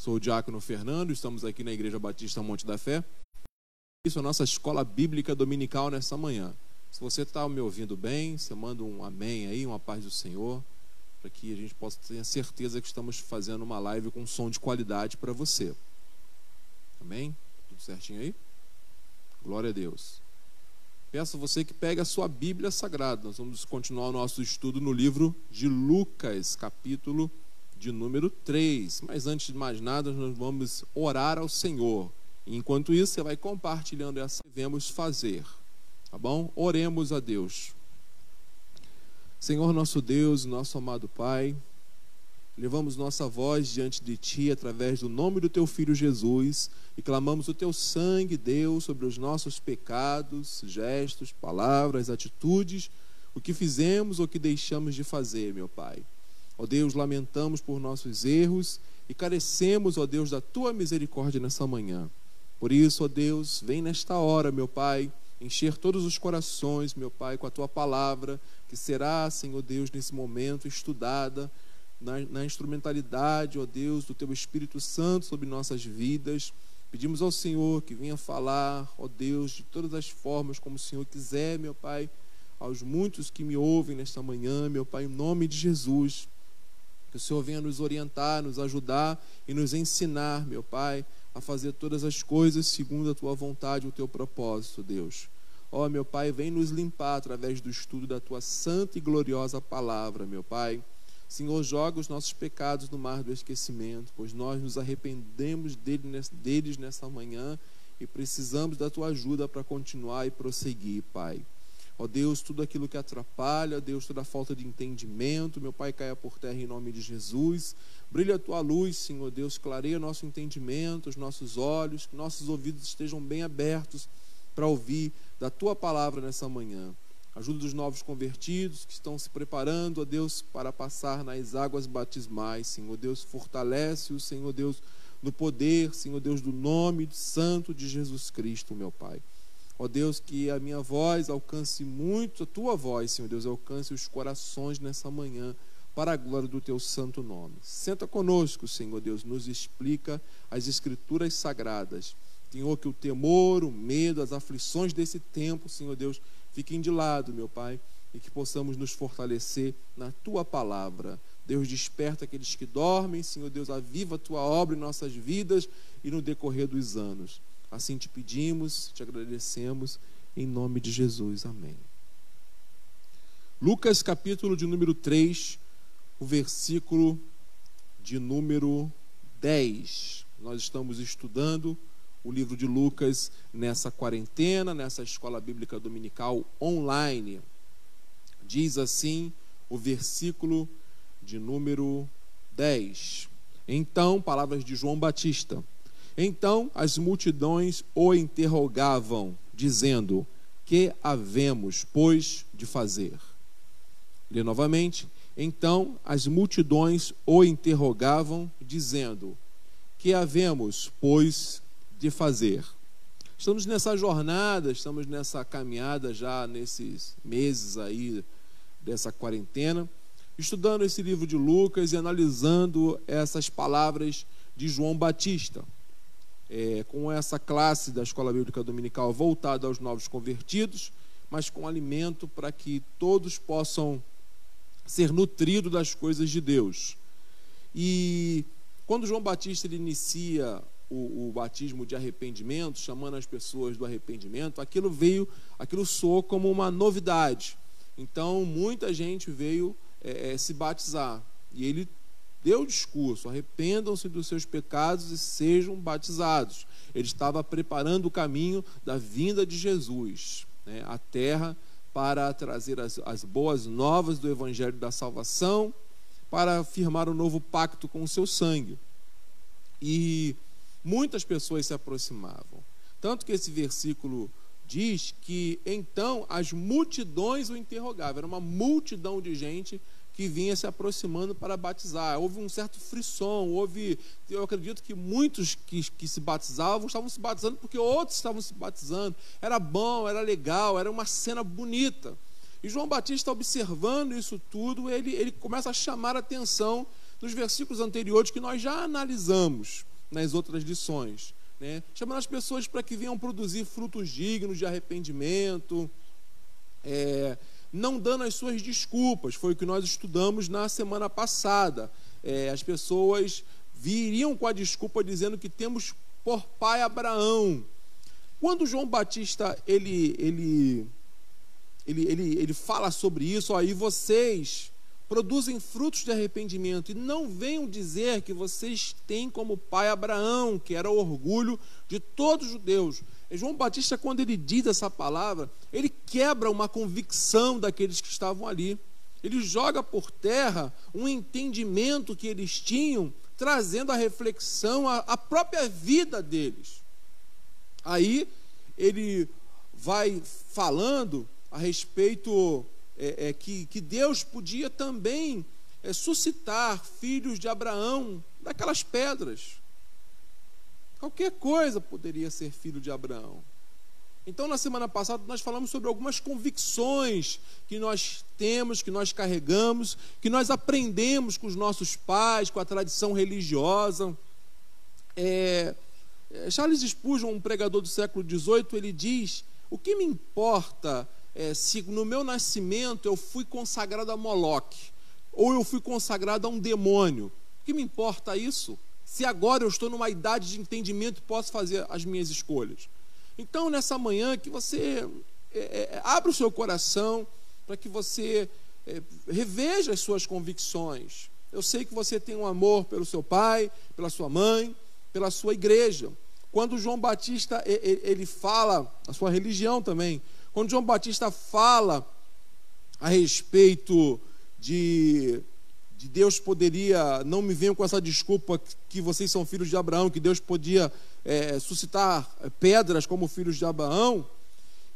Sou o Diácono Fernando, estamos aqui na Igreja Batista Monte da Fé. Isso é a nossa escola bíblica dominical nessa manhã. Se você está me ouvindo bem, você manda um amém aí, uma paz do Senhor, para que a gente possa ter certeza que estamos fazendo uma live com som de qualidade para você. Amém? Tudo certinho aí? Glória a Deus. Peço a você que pegue a sua Bíblia Sagrada. Nós vamos continuar o nosso estudo no livro de Lucas, capítulo de número 3. Mas antes de mais nada, nós vamos orar ao Senhor. Enquanto isso, você vai compartilhando essa que devemos fazer. Tá bom? Oremos a Deus. Senhor nosso Deus, nosso amado Pai, levamos nossa voz diante de Ti através do nome do Teu Filho Jesus e clamamos o Teu sangue, Deus, sobre os nossos pecados, gestos, palavras, atitudes, o que fizemos ou que deixamos de fazer, meu Pai. Ó Deus, lamentamos por nossos erros e carecemos, ó Deus, da tua misericórdia nessa manhã. Por isso, ó Deus, vem nesta hora, meu Pai, encher todos os corações, meu Pai, com a tua palavra, que será, Senhor Deus, nesse momento estudada na, na instrumentalidade, ó Deus, do teu Espírito Santo sobre nossas vidas. Pedimos ao Senhor que venha falar, ó Deus, de todas as formas como o Senhor quiser, meu Pai, aos muitos que me ouvem nesta manhã, meu Pai, em nome de Jesus. Que o Senhor venha nos orientar, nos ajudar e nos ensinar, meu Pai, a fazer todas as coisas segundo a tua vontade e o teu propósito, Deus. Ó, oh, meu Pai, vem nos limpar através do estudo da tua santa e gloriosa palavra, meu Pai. Senhor, joga os nossos pecados no mar do esquecimento, pois nós nos arrependemos deles nessa manhã e precisamos da tua ajuda para continuar e prosseguir, Pai. Ó Deus, tudo aquilo que atrapalha, Deus, toda falta de entendimento, meu Pai, caia por terra em nome de Jesus. Brilha a tua luz, Senhor Deus, clareia nosso entendimento, os nossos olhos, que nossos ouvidos estejam bem abertos para ouvir da tua palavra nessa manhã. Ajuda os novos convertidos que estão se preparando, ó Deus, para passar nas águas batismais, Senhor Deus, fortalece o Senhor Deus no poder, Senhor Deus, do nome santo de Jesus Cristo, meu Pai. Ó Deus, que a minha voz alcance muito, a tua voz, Senhor Deus, alcance os corações nessa manhã, para a glória do teu santo nome. Senta conosco, Senhor Deus, nos explica as escrituras sagradas. Senhor, que o temor, o medo, as aflições desse tempo, Senhor Deus, fiquem de lado, meu Pai, e que possamos nos fortalecer na tua palavra. Deus, desperta aqueles que dormem, Senhor Deus, aviva a tua obra em nossas vidas e no decorrer dos anos. Assim te pedimos, te agradecemos, em nome de Jesus. Amém. Lucas, capítulo de número 3, o versículo de número 10. Nós estamos estudando o livro de Lucas nessa quarentena, nessa escola bíblica dominical online. Diz assim o versículo de número 10. Então, palavras de João Batista. Então as multidões o interrogavam, dizendo: Que havemos, pois, de fazer? Lê novamente. Então as multidões o interrogavam, dizendo: Que havemos, pois, de fazer? Estamos nessa jornada, estamos nessa caminhada já nesses meses aí dessa quarentena, estudando esse livro de Lucas e analisando essas palavras de João Batista é, com essa classe da Escola Bíblica Dominical voltada aos novos convertidos, mas com alimento para que todos possam ser nutridos das coisas de Deus. E quando João Batista ele inicia o, o, batismo de arrependimento, chamando as pessoas do arrependimento, aquilo veio, aquilo soou como uma novidade. Então muita gente veio é, é se batizar. E ele deu o discurso: arrependam-se dos seus pecados e sejam batizados. Ele estava preparando o caminho da vinda de Jesus né, à terra para trazer as, as boas novas do evangelho da salvação, para firmar um novo pacto com o seu sangue. E muitas pessoas se aproximavam. Tanto que esse versículo diz que então as multidões o interrogavam. Era uma multidão de gente que vinha se aproximando para batizar. Houve um certo frisson, houve, eu acredito que muitos que, que se batizavam estavam se batizando porque outros estavam se batizando. Era bom, era legal, era uma cena bonita. E João Batista, observando isso tudo, ele, ele começa a chamar a atenção nos versículos anteriores que nós já analisamos. nas outras lições. Né? Chamando as pessoas para que venham produzir frutos dignos de arrependimento, é, não dando as suas desculpas, foi o que nós estudamos na semana passada. É, as pessoas viriam com a desculpa dizendo que temos por pai Abraão. Quando João Batista ele, ele, ele, ele, ele fala sobre isso, aí vocês produzem frutos de arrependimento e não venham dizer que vocês têm como pai Abraão, que era o orgulho de todos os judeus. E João Batista, quando ele diz essa palavra, ele quebra uma convicção daqueles que estavam ali. Ele joga por terra um entendimento que eles tinham, trazendo a reflexão à própria vida deles. Aí ele vai falando a respeito é, é, que, que Deus podia também é, suscitar filhos de Abraão daquelas pedras. Qualquer coisa poderia ser filho de Abraão. Então, na semana passada, nós falamos sobre algumas convicções que nós temos, que nós carregamos, que nós aprendemos com os nossos pais, com a tradição religiosa. É, é Charles Spurgeon, um pregador do século XVIII, ele diz: O que me importa é, se no meu nascimento eu fui consagrado a Moloque, ou eu fui consagrado a um demônio. O que me importa isso? Se agora eu estou numa idade de entendimento posso fazer as minhas escolhas. Então, nessa manhã, que você é, é, abra o seu coração para que você é, reveja as suas convicções. Eu sei que você tem um amor pelo seu pai, pela sua mãe, pela sua igreja. Quando João Batista ele fala, a sua religião também, quando João Batista fala a respeito de, de Deus poderia, não me venham com essa desculpa que vocês são filhos de Abraão, que Deus podia é, suscitar pedras como filhos de Abraão,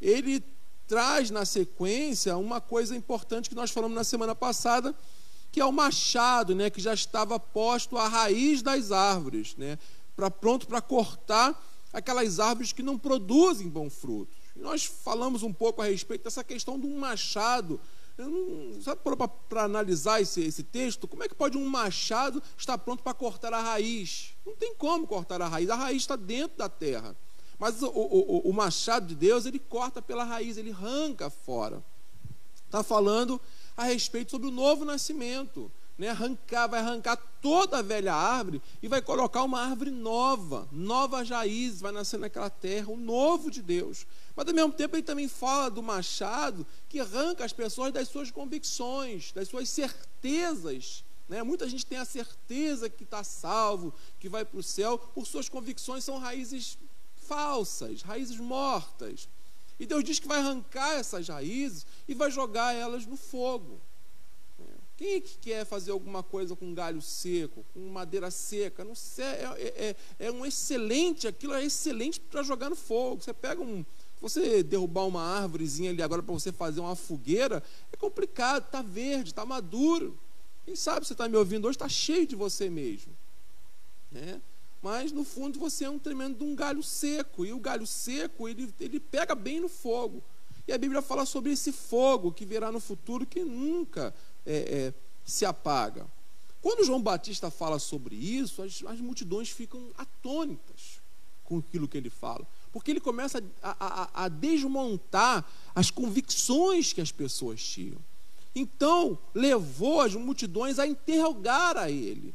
ele traz na sequência uma coisa importante que nós falamos na semana passada, que é o machado, né, que já estava posto à raiz das árvores, né, para pronto para cortar aquelas árvores que não produzem bom fruto. Nós falamos um pouco a respeito dessa questão do machado. Sabe para analisar esse, esse texto? Como é que pode um machado estar pronto para cortar a raiz? Não tem como cortar a raiz. A raiz está dentro da terra. Mas o, o, o machado de Deus, ele corta pela raiz, ele arranca fora. Está falando a respeito sobre o novo nascimento né, arrancar, vai arrancar toda a velha árvore e vai colocar uma árvore nova, nova raiz, vai nascer naquela terra, o novo de Deus. Mas ao mesmo tempo ele também fala do machado que arranca as pessoas das suas convicções, das suas certezas. Né? Muita gente tem a certeza que está salvo, que vai para o céu, por suas convicções são raízes falsas, raízes mortas. E Deus diz que vai arrancar essas raízes e vai jogar elas no fogo. Quem é que quer fazer alguma coisa com galho seco, com madeira seca? Não sei, é, é, é um excelente, aquilo é excelente para jogar no fogo. Você pega um. Você derrubar uma árvorezinha ali agora para você fazer uma fogueira, é complicado, está verde, está maduro. Quem sabe você está me ouvindo hoje, está cheio de você mesmo. Né? Mas no fundo você é um tremendo de um galho seco. E o galho seco, ele, ele pega bem no fogo. E a Bíblia fala sobre esse fogo que virá no futuro que nunca é, é, se apaga. Quando João Batista fala sobre isso, as, as, multidões ficam atônitas com aquilo que ele fala, porque ele começa a, a, a desmontar as convicções que as pessoas tinham. Então, levou as multidões a interrogar a ele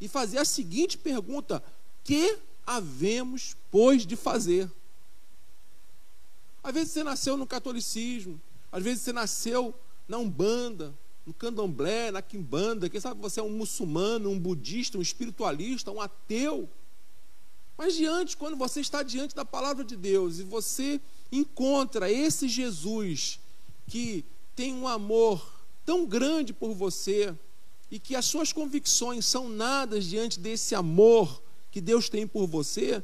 e fazer a seguinte pergunta: Que havemos, pois, de fazer? Às vezes você nasceu no catolicismo, às vezes você nasceu na Umbanda, no candomblé, na quimbanda, quem sabe você é um muçulmano, um budista, um espiritualista, um ateu. Mas diante, quando você está diante da palavra de Deus e você encontra esse Jesus que tem um amor tão grande por você e que as suas convicções são nada diante desse amor que Deus tem por você,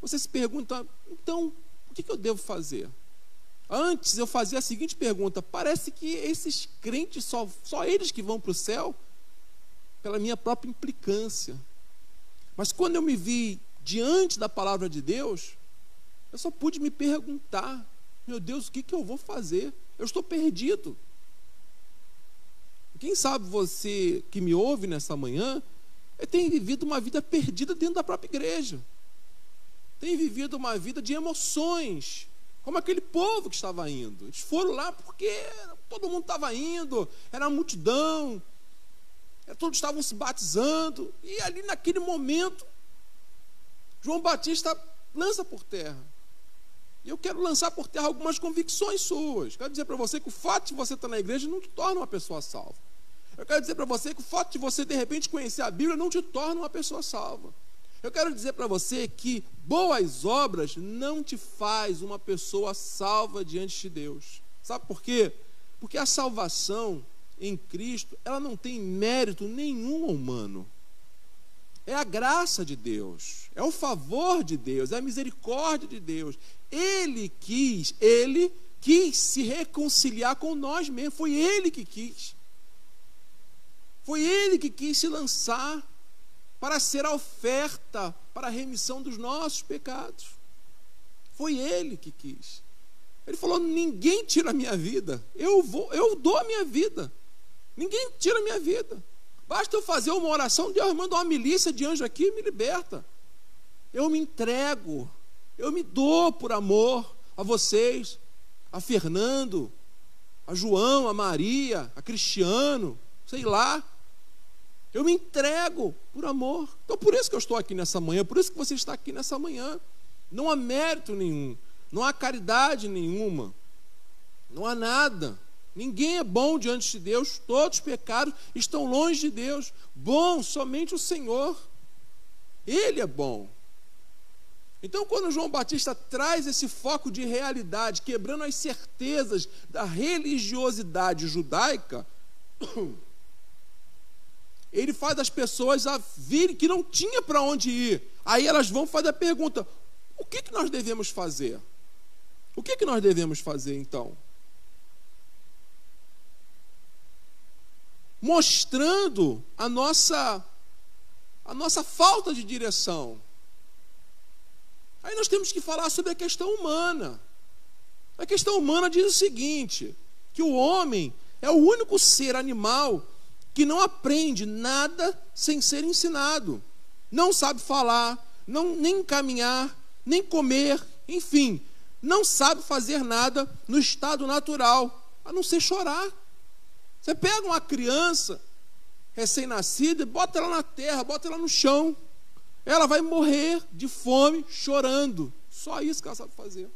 você se pergunta: então, o que eu devo fazer? Antes eu fazia a seguinte pergunta: parece que esses crentes só, só eles que vão para o céu, pela minha própria implicância. Mas quando eu me vi diante da palavra de Deus, eu só pude me perguntar: meu Deus, o que, que eu vou fazer? Eu estou perdido. Quem sabe você que me ouve nessa manhã tem vivido uma vida perdida dentro da própria igreja. Tem vivido uma vida de emoções, como aquele povo que estava indo. Eles foram lá porque todo mundo estava indo, era uma multidão, todos estavam se batizando, e ali naquele momento, João Batista lança por terra. E eu quero lançar por terra algumas convicções suas. Quero dizer para você que o fato de você estar na igreja não te torna uma pessoa salva. Eu quero dizer para você que o fato de você de repente conhecer a Bíblia não te torna uma pessoa salva. Eu quero dizer para você que boas obras não te faz uma pessoa salva diante de Deus. Sabe por quê? Porque a salvação em Cristo, ela não tem mérito nenhum humano. É a graça de Deus, é o favor de Deus, é a misericórdia de Deus. Ele quis, ele quis se reconciliar com nós mesmos, foi ele que quis. Foi ele que quis se lançar para ser a oferta para a remissão dos nossos pecados. Foi ele que quis. Ele falou: "Ninguém tira a minha vida. Eu vou, eu dou a minha vida. Ninguém tira a minha vida. Basta eu fazer uma oração, Deus manda uma milícia de anjo aqui e me liberta. Eu me entrego, eu me dou por amor a vocês, a Fernando, a João, a Maria, a Cristiano, sei lá. Eu me entrego por amor. Então, por isso que eu estou aqui nessa manhã, por isso que você está aqui nessa manhã. Não há mérito nenhum, não há caridade nenhuma, não há nada. Ninguém é bom diante de Deus, todos os pecados estão longe de Deus. Bom somente o Senhor. Ele é bom. Então, quando João Batista traz esse foco de realidade, quebrando as certezas da religiosidade judaica, ele faz as pessoas a virem que não tinha para onde ir. Aí elas vão fazer a pergunta: o que, que nós devemos fazer? O que, que nós devemos fazer então? mostrando a nossa a nossa falta de direção. Aí nós temos que falar sobre a questão humana. A questão humana diz o seguinte: que o homem é o único ser animal que não aprende nada sem ser ensinado. Não sabe falar, não nem caminhar, nem comer, enfim, não sabe fazer nada no estado natural, a não ser chorar. Você pega uma criança recém-nascida e bota ela na terra, bota ela no chão. Ela vai morrer de fome, chorando. Só isso que ela sabe fazer.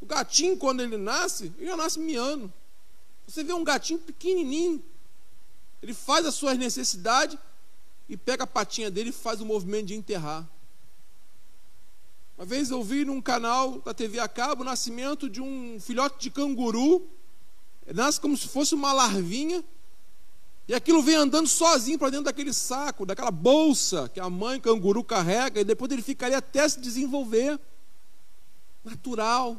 O gatinho, quando ele nasce, ele já nasce miando. Você vê um gatinho pequenininho, ele faz as suas necessidades e pega a patinha dele e faz o movimento de enterrar. Uma vez eu vi num canal da TV a cabo o nascimento de um filhote de canguru nasce como se fosse uma larvinha, e aquilo vem andando sozinho para dentro daquele saco, daquela bolsa que a mãe canguru carrega, e depois ele ficaria até se desenvolver. Natural.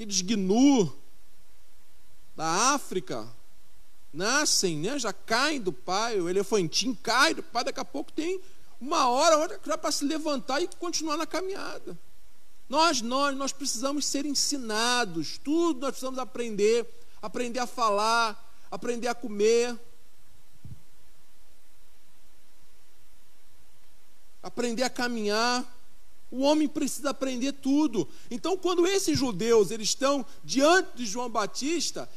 Aqueles gnu da África nascem, né? já caem do pai, o elefantinho cai do pai, daqui a pouco tem uma hora, outra para se levantar e continuar na caminhada. Nós, nós, nós precisamos ser ensinados, tudo nós precisamos aprender, aprender a falar, aprender a comer, aprender a caminhar. O homem precisa aprender tudo. Então, quando esses judeus eles estão diante de João Batista,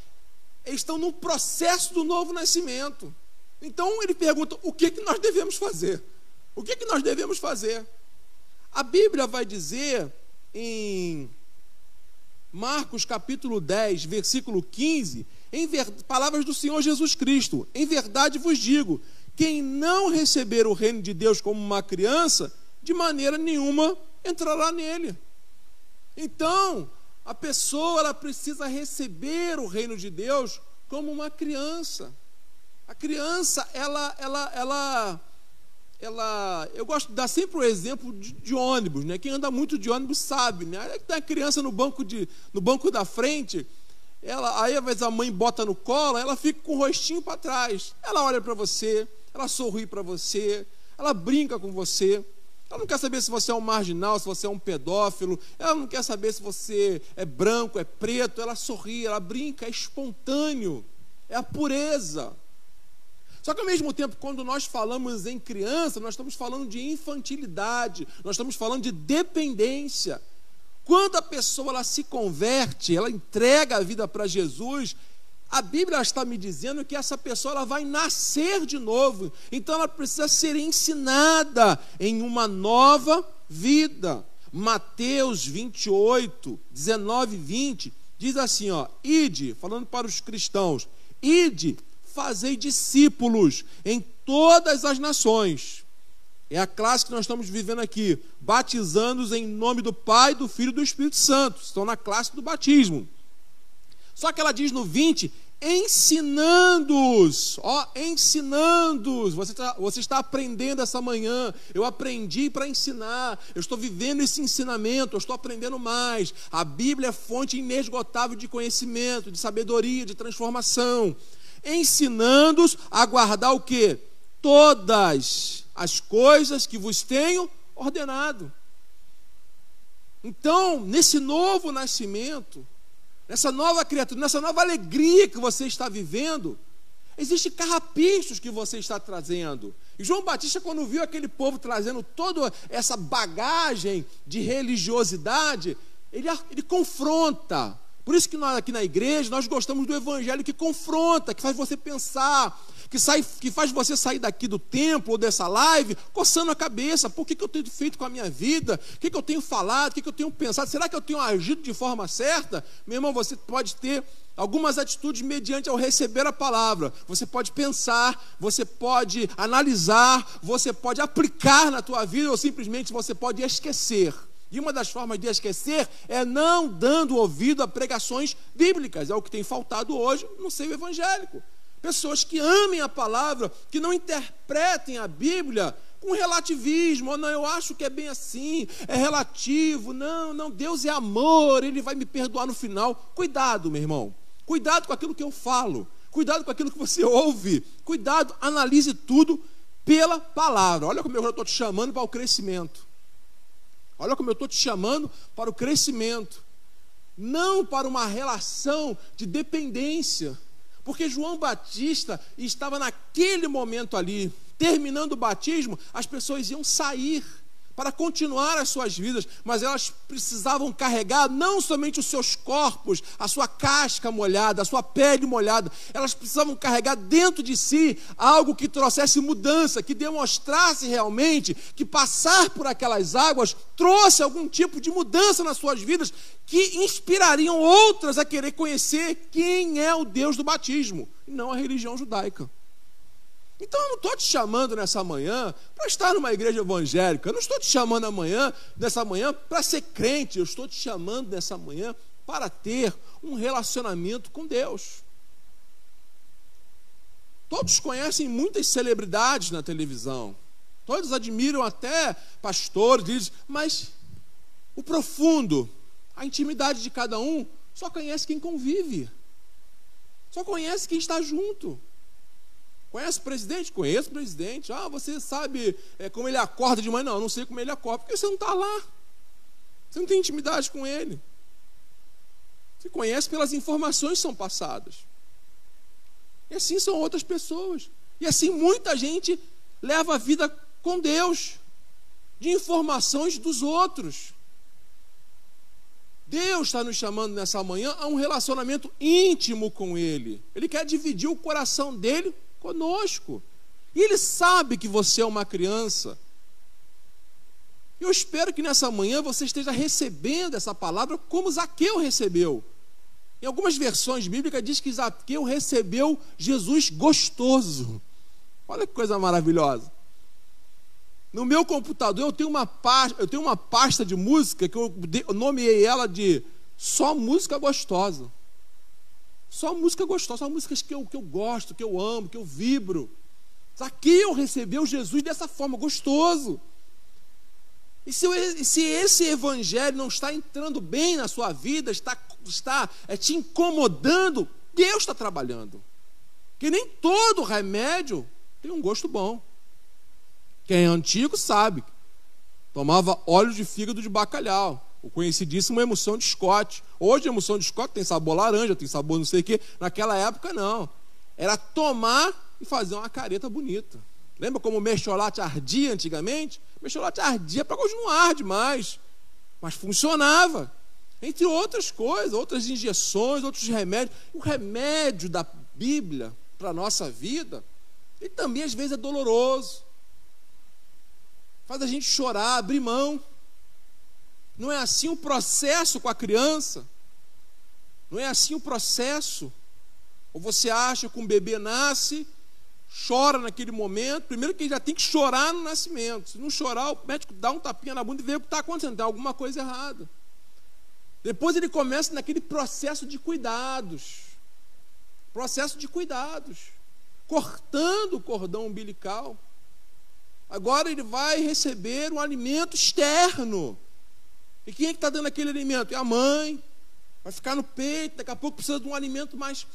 eles estão no processo do novo nascimento. Então ele pergunta: o que, que nós devemos fazer? O que, que nós devemos fazer? A Bíblia vai dizer em Marcos capítulo 10, versículo 15, em ver... palavras do Senhor Jesus Cristo: Em verdade vos digo, quem não receber o reino de Deus como uma criança, de maneira nenhuma entrará nele. Então, a pessoa ela precisa receber o reino de Deus como uma criança. A criança, ela, ela, ela ela, eu gosto de dar sempre o exemplo de, de, ônibus, né? Quem anda muito de ônibus sabe, né? Aí tem a criança no banco de, no banco da frente, ela, aí às vezes a mãe bota no colo, ela fica com o rostinho para trás. Ela olha para você, ela sorri para você, ela brinca com você. Ela não quer saber se você é um marginal, se você é um pedófilo. Ela não quer saber se você é branco, é preto. Ela sorri, ela brinca, é espontâneo. É a pureza. Só que ao mesmo tempo, quando nós falamos em criança, nós estamos falando de infantilidade, nós estamos falando de dependência. Quando a pessoa ela se converte, ela entrega a vida para Jesus, a Bíblia está me dizendo que essa pessoa ela vai nascer de novo. Então ela precisa ser ensinada em uma nova vida. Mateus 28, 19 e 20 diz assim, ó: "Ide, falando para os cristãos, ide, fazei discípulos em todas as nações." É a classe que nós estamos vivendo aqui, batizando-os em nome do Pai, do Filho e do Espírito Santo. Estão na classe do batismo. Só que ela diz no 20: ensinando-os, ó, ensinando-os. Você, tá, você está aprendendo essa manhã. Eu aprendi para ensinar. Eu estou vivendo esse ensinamento. Eu estou aprendendo mais. A Bíblia é fonte inesgotável de conhecimento, de sabedoria, de transformação. Ensinando-os a guardar o que? Todas as coisas que vos tenho ordenado. Então, nesse novo nascimento, nessa nova criatura, nessa nova alegria que você está vivendo, existem carrapichos que você está trazendo. E João Batista, quando viu aquele povo trazendo toda essa bagagem de religiosidade, ele, ele confronta. Por isso que nós aqui na igreja, nós gostamos do evangelho que confronta, que faz você pensar, que, sai, que faz você sair daqui do templo ou dessa live coçando a cabeça. Por que, que eu tenho feito com a minha vida? O que, que eu tenho falado? O que, que eu tenho pensado? Será que eu tenho agido de forma certa? Meu irmão, você pode ter algumas atitudes mediante ao receber a palavra. Você pode pensar, você pode analisar, você pode aplicar na tua vida ou simplesmente você pode esquecer. E uma das formas de esquecer é não dando ouvido a pregações bíblicas. É o que tem faltado hoje no seio evangélico. Pessoas que amem a palavra, que não interpretem a Bíblia com relativismo. Oh, não, eu acho que é bem assim, é relativo. Não, não, Deus é amor, Ele vai me perdoar no final. Cuidado, meu irmão. Cuidado com aquilo que eu falo. Cuidado com aquilo que você ouve. Cuidado, analise tudo pela palavra. Olha como eu estou te chamando para o crescimento. Olha como eu estou te chamando para o crescimento. Não para uma relação de dependência. Porque João Batista estava naquele momento ali, terminando o batismo, as pessoas iam sair para continuar as suas vidas, mas elas precisavam carregar não somente os seus corpos, a sua casca molhada, a sua pele molhada, elas precisavam carregar dentro de si algo que trouxesse mudança, que demonstrasse realmente que passar por aquelas águas trouxe algum tipo de mudança nas suas vidas, que inspirariam outras a querer conhecer quem é o Deus do batismo, e não a religião judaica. Então eu não estou te chamando nessa manhã para estar numa igreja evangélica. Eu não estou te chamando amanhã, nessa manhã para ser crente. Eu estou te chamando nessa manhã para ter um relacionamento com Deus. Todos conhecem muitas celebridades na televisão. Todos admiram até pastores, mas o profundo, a intimidade de cada um, só conhece quem convive. Só conhece quem está junto. Conhece o presidente? Conheço o presidente. Ah, você sabe é, como ele acorda de manhã? Não, não sei como ele acorda, porque você não está lá. Você não tem intimidade com ele. Você conhece pelas informações que são passadas. E assim são outras pessoas. E assim muita gente leva a vida com Deus, de informações dos outros. Deus está nos chamando nessa manhã a um relacionamento íntimo com Ele. Ele quer dividir o coração dele conosco. E Ele sabe que você é uma criança. Eu espero que nessa manhã você esteja recebendo essa palavra como Zaqueu recebeu. Em algumas versões bíblicas diz que Zaqueu recebeu Jesus gostoso. Olha que coisa maravilhosa. No meu computador eu tenho uma pasta, eu tenho uma pasta de música que eu nomeei ela de só música gostosa. Só música gostosa, só músicas que eu, que eu gosto, que eu amo, que eu vibro. Zaqueu recebeu Jesus dessa forma, gostoso. E se, se, esse evangelho não está entrando bem na sua vida, está, está é, te incomodando, Deus está trabalhando. Que nem todo remédio tem um gosto bom. Quem é antigo sabe. Tomava óleo de fígado de bacalhau o conhecidíssimo emoção de Scott. Hoje a emoção de Scott tem sabor laranja, tem sabor não sei o quê. Naquela época não. Era tomar e fazer uma careta bonita. Lembra como o mexolate ardia antigamente? O mexolate ardia para hoje não arde mais, mas funcionava. Entre outras coisas, outras injeções, outros remédios. O remédio da Bíblia para a nossa vida, ele também às vezes é doloroso. Faz a gente chorar, abrir mão. Não é assim o processo com a criança. Não é assim o processo. Ou você acha que um bebê nasce, chora naquele momento, primeiro que ele já tem que chorar no nascimento. Se não chorar, o médico dá um tapinha na bunda e vê o que está acontecendo, tem alguma coisa errada. Depois ele começa naquele processo de cuidados. Processo de cuidados. Cortando o cordão umbilical. Agora ele vai receber um alimento externo. E quem é que está dando aquele alimento? É a mãe. Vai ficar no peito, daqui a pouco precisa de um alimento mais.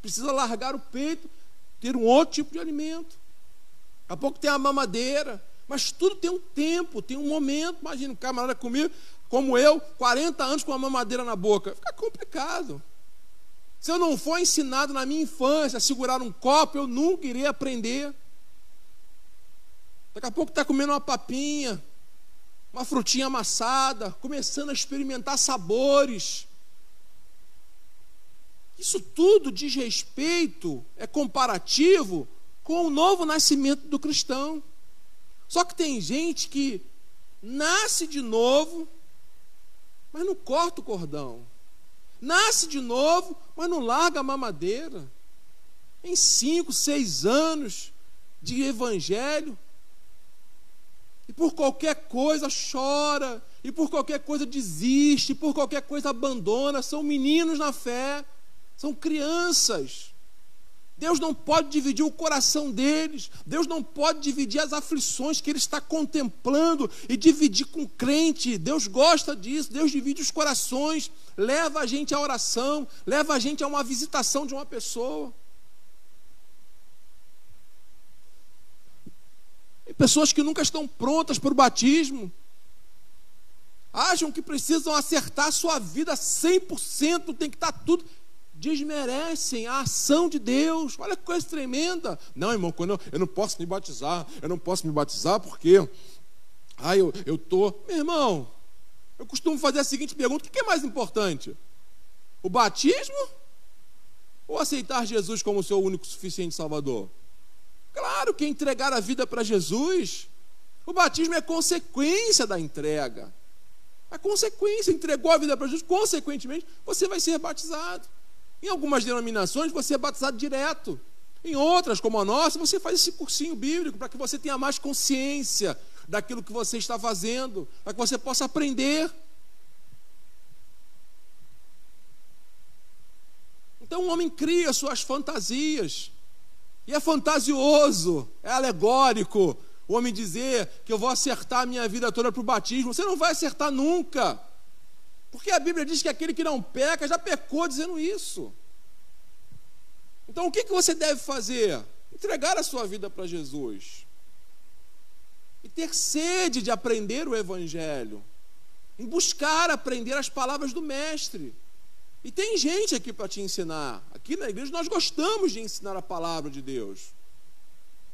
Precisa largar o peito, ter um outro tipo de alimento. Daqui a pouco tem a mamadeira. Mas tudo tem um tempo, tem um momento. Imagina, um camarada comigo, como eu, 40 anos com a mamadeira na boca. Fica complicado. Se eu não for ensinado na minha infância a segurar um copo, eu nunca irei aprender. Daqui a pouco está comendo uma papinha, uma frutinha amassada, começando a experimentar sabores. Isso tudo diz respeito, é comparativo com o novo nascimento do cristão. Só que tem gente que nasce de novo, mas não corta o cordão. Nasce de novo, mas não larga a mamadeira. Em cinco, seis anos de evangelho, e por qualquer coisa chora, e por qualquer coisa desiste, e por qualquer coisa abandona. São meninos na fé, são crianças. Deus não pode dividir o coração deles, Deus não pode dividir as aflições que Ele está contemplando e dividir com o crente. Deus gosta disso, Deus divide os corações, leva a gente à oração, leva a gente a uma visitação de uma pessoa. Pessoas que nunca estão prontas para o batismo, acham que precisam acertar a sua vida 100%, tem que estar tudo desmerecem a ação de Deus. Olha que coisa tremenda. Não, irmão, quando eu, eu não posso me batizar, eu não posso me batizar porque. Ah, eu estou. Meu irmão, eu costumo fazer a seguinte pergunta: o que é mais importante? O batismo ou aceitar Jesus como seu único suficiente Salvador? Claro que entregar a vida para Jesus, o batismo é consequência da entrega. A consequência, entregou a vida para Jesus, consequentemente, você vai ser batizado. Em algumas denominações você é batizado direto. Em outras, como a nossa, você faz esse cursinho bíblico para que você tenha mais consciência daquilo que você está fazendo, para que você possa aprender. Então o homem cria suas fantasias. E é fantasioso, é alegórico o homem dizer que eu vou acertar a minha vida toda para o batismo. Você não vai acertar nunca. Porque a Bíblia diz que aquele que não peca já pecou dizendo isso. Então o que, que você deve fazer? Entregar a sua vida para Jesus. E ter sede de aprender o Evangelho. Em buscar aprender as palavras do Mestre. E tem gente aqui para te ensinar. Aqui na igreja nós gostamos de ensinar a palavra de Deus.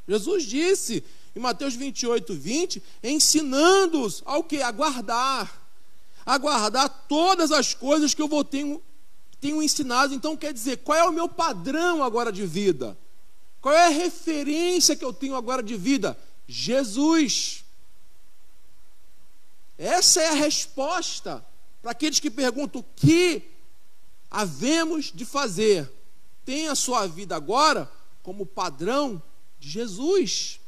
Jesus disse em Mateus 28, 20, ensinando-os ao que? A guardar aguardar todas as coisas que eu vou tenho, tenho ensinado. Então, quer dizer, qual é o meu padrão agora de vida? Qual é a referência que eu tenho agora de vida? Jesus. Essa é a resposta para aqueles que perguntam o que havemos de fazer. Tem a sua vida agora como padrão de Jesus.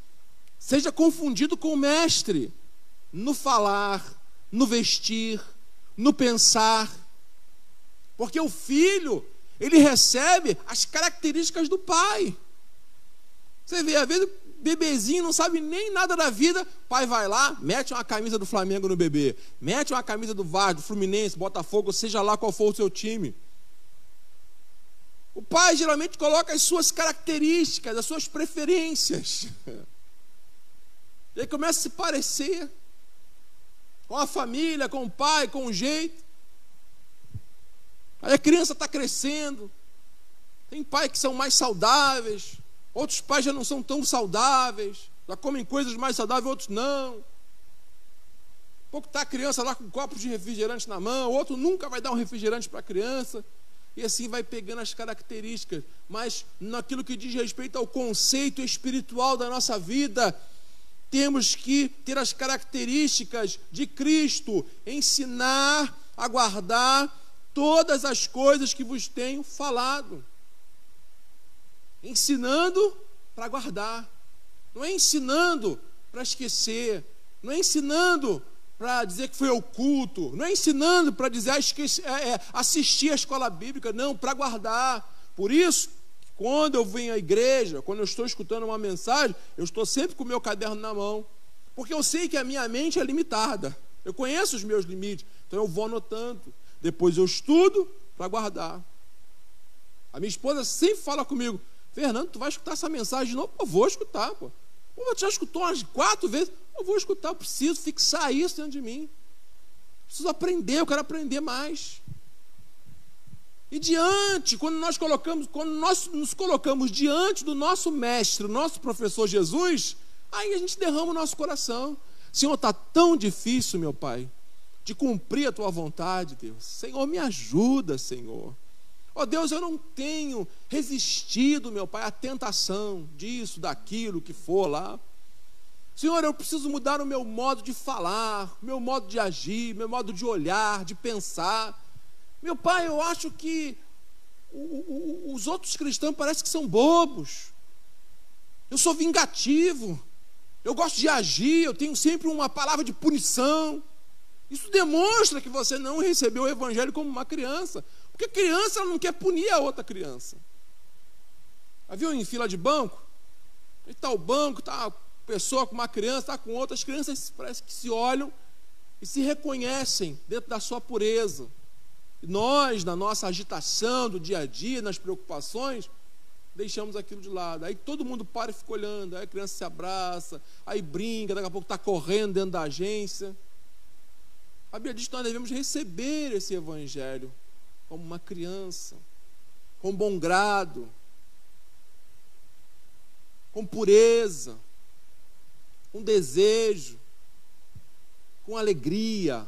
Seja confundido com o Mestre no falar, no vestir, no pensar. Porque o filho, ele recebe as características do pai. Você vê, às vezes, bebezinho não sabe nem nada da vida, pai vai lá, mete uma camisa do Flamengo no bebê, mete uma camisa do Vasco, do Fluminense, Botafogo, seja lá qual for o seu time. O pai geralmente coloca as suas características, as suas preferências. E começa a se parecer com a família, com o pai, com o jeito. Aí a criança está crescendo. Tem pais que são mais saudáveis, Outros pais já não são tão saudáveis, já comem coisas mais saudáveis, outros não. Pouco está a criança lá com um copo de refrigerante na mão, outro nunca vai dar um refrigerante para a criança. E assim vai pegando as características, mas naquilo que diz respeito ao conceito espiritual da nossa vida, temos que ter as características de Cristo, ensinar a guardar todas as coisas que vos tenho falado. Ensinando para guardar, não é ensinando para esquecer, não é ensinando para dizer que foi oculto, não é ensinando para dizer ah, é, é, assistir a escola bíblica, não, para guardar. Por isso, quando eu venho à igreja, quando eu estou escutando uma mensagem, eu estou sempre com o meu caderno na mão, porque eu sei que a minha mente é limitada, eu conheço os meus limites, então eu vou anotando, depois eu estudo para guardar. A minha esposa sempre fala comigo, Fernando, tu vai escutar essa mensagem novo? Eu vou escutar, pô. Pô, já escutou umas quatro vezes? Eu vou escutar, eu preciso fixar isso dentro de mim. Preciso aprender, eu quero aprender mais. E diante, quando nós colocamos, quando nós nos colocamos diante do nosso mestre, nosso professor Jesus, aí a gente derrama o nosso coração. Senhor, está tão difícil, meu Pai, de cumprir a tua vontade, Deus. Senhor, me ajuda, Senhor. Ó oh, Deus, eu não tenho resistido, meu Pai, à tentação disso, daquilo que for lá. Senhor, eu preciso mudar o meu modo de falar, meu modo de agir, meu modo de olhar, de pensar. Meu Pai, eu acho que o, o, os outros cristãos parecem que são bobos. Eu sou vingativo. Eu gosto de agir, eu tenho sempre uma palavra de punição. Isso demonstra que você não recebeu o evangelho como uma criança. Porque criança não quer punir a outra criança. Havia em fila de banco? Está o banco, está a pessoa com uma criança, está com outra, as crianças parece que se olham e se reconhecem dentro da sua pureza. E nós, na nossa agitação do dia a dia, nas preocupações, deixamos aquilo de lado. Aí todo mundo para e fica olhando, aí a criança se abraça, aí brinca, daqui a pouco está correndo dentro da agência. A Bíblia diz que nós devemos receber esse evangelho como uma criança, com bom grado, com pureza, com desejo, com alegria,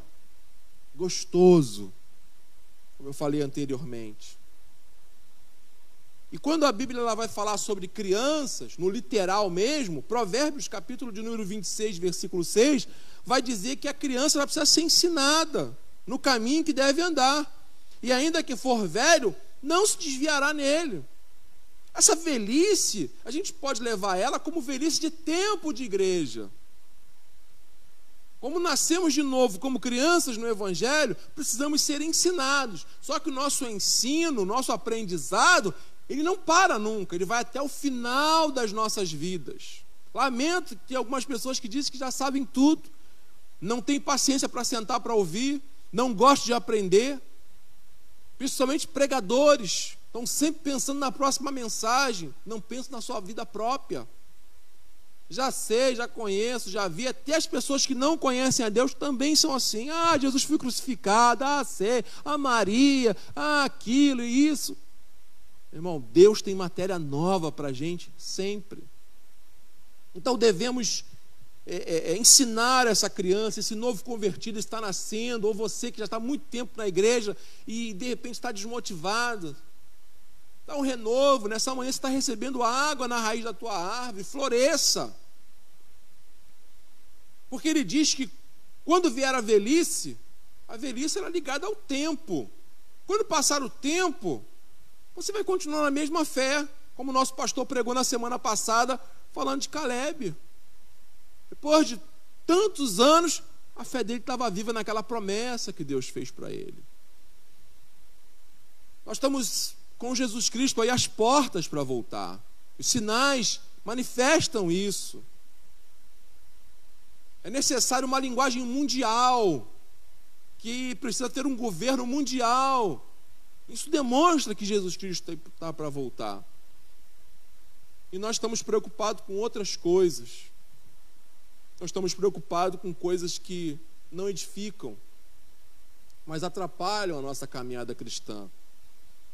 gostoso, como eu falei anteriormente. E quando a Bíblia ela vai falar sobre crianças, no literal mesmo, Provérbios, capítulo de número 26, versículo 6, vai dizer que a criança ela precisa ser ensinada no caminho que deve andar e ainda que for velho, não se desviará nele. Essa velhice, a gente pode levar ela como velhice de tempo de igreja. Como nascemos de novo como crianças no Evangelho, precisamos ser ensinados. Só que o nosso ensino, o nosso aprendizado, ele não para nunca, ele vai até o final das nossas vidas. Lamento que algumas pessoas que dizem que já sabem tudo, não têm paciência para sentar para ouvir, não gostam de aprender, principalmente pregadores, estão sempre pensando na próxima mensagem, não pensam na sua vida própria. Já sei, já conheço, já vi, até as pessoas que não conhecem a Deus também são assim. Ah, Jesus foi crucificado, ah, sei, a Maria, ah, aquilo e isso. Irmão, Deus tem matéria nova para a gente sempre. Então devemos é, é, é, ensinar essa criança, esse novo convertido está nascendo, ou você que já está há muito tempo na igreja e de repente está desmotivado. Dá um renovo, nessa manhã você está recebendo água na raiz da tua árvore, floresça. Porque ele diz que quando vier a velhice, a velhice era ligada ao tempo. Quando passar o tempo, você vai continuar na mesma fé, como o nosso pastor pregou na semana passada, falando de Caleb. Depois de tantos anos, a fé dele estava viva naquela promessa que Deus fez para ele. Nós estamos com Jesus Cristo aí às portas para voltar. Os sinais manifestam isso. É necessário uma linguagem mundial, que precisa ter um governo mundial. Isso demonstra que Jesus Cristo está para voltar. E nós estamos preocupados com outras coisas. Nós estamos preocupados com coisas que não edificam, mas atrapalham a nossa caminhada cristã.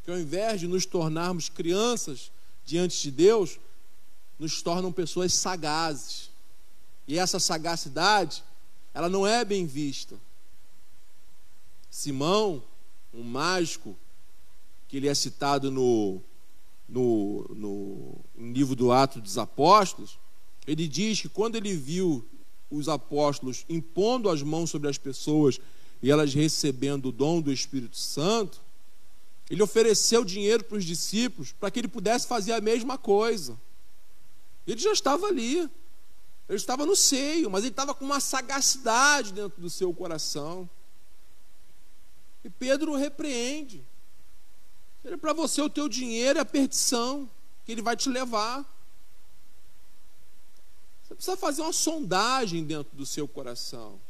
Que ao invés de nos tornarmos crianças diante de Deus, nos tornam pessoas sagazes. E essa sagacidade, ela não é bem vista. Simão, um mágico, que ele é citado no, no, no, livro do Atos dos Apóstolos, ele diz que quando ele viu os apóstolos impondo as mãos sobre as pessoas e elas recebendo o dom do Espírito Santo, ele ofereceu dinheiro para os discípulos para que ele pudesse fazer a mesma coisa. Ele já estava ali, ele estava no seio, mas ele estava com uma sagacidade dentro do seu coração. E Pedro repreende. Ele para você o teu dinheiro é a perdição que ele vai te levar. Precisa fazer uma sondagem dentro do seu coração.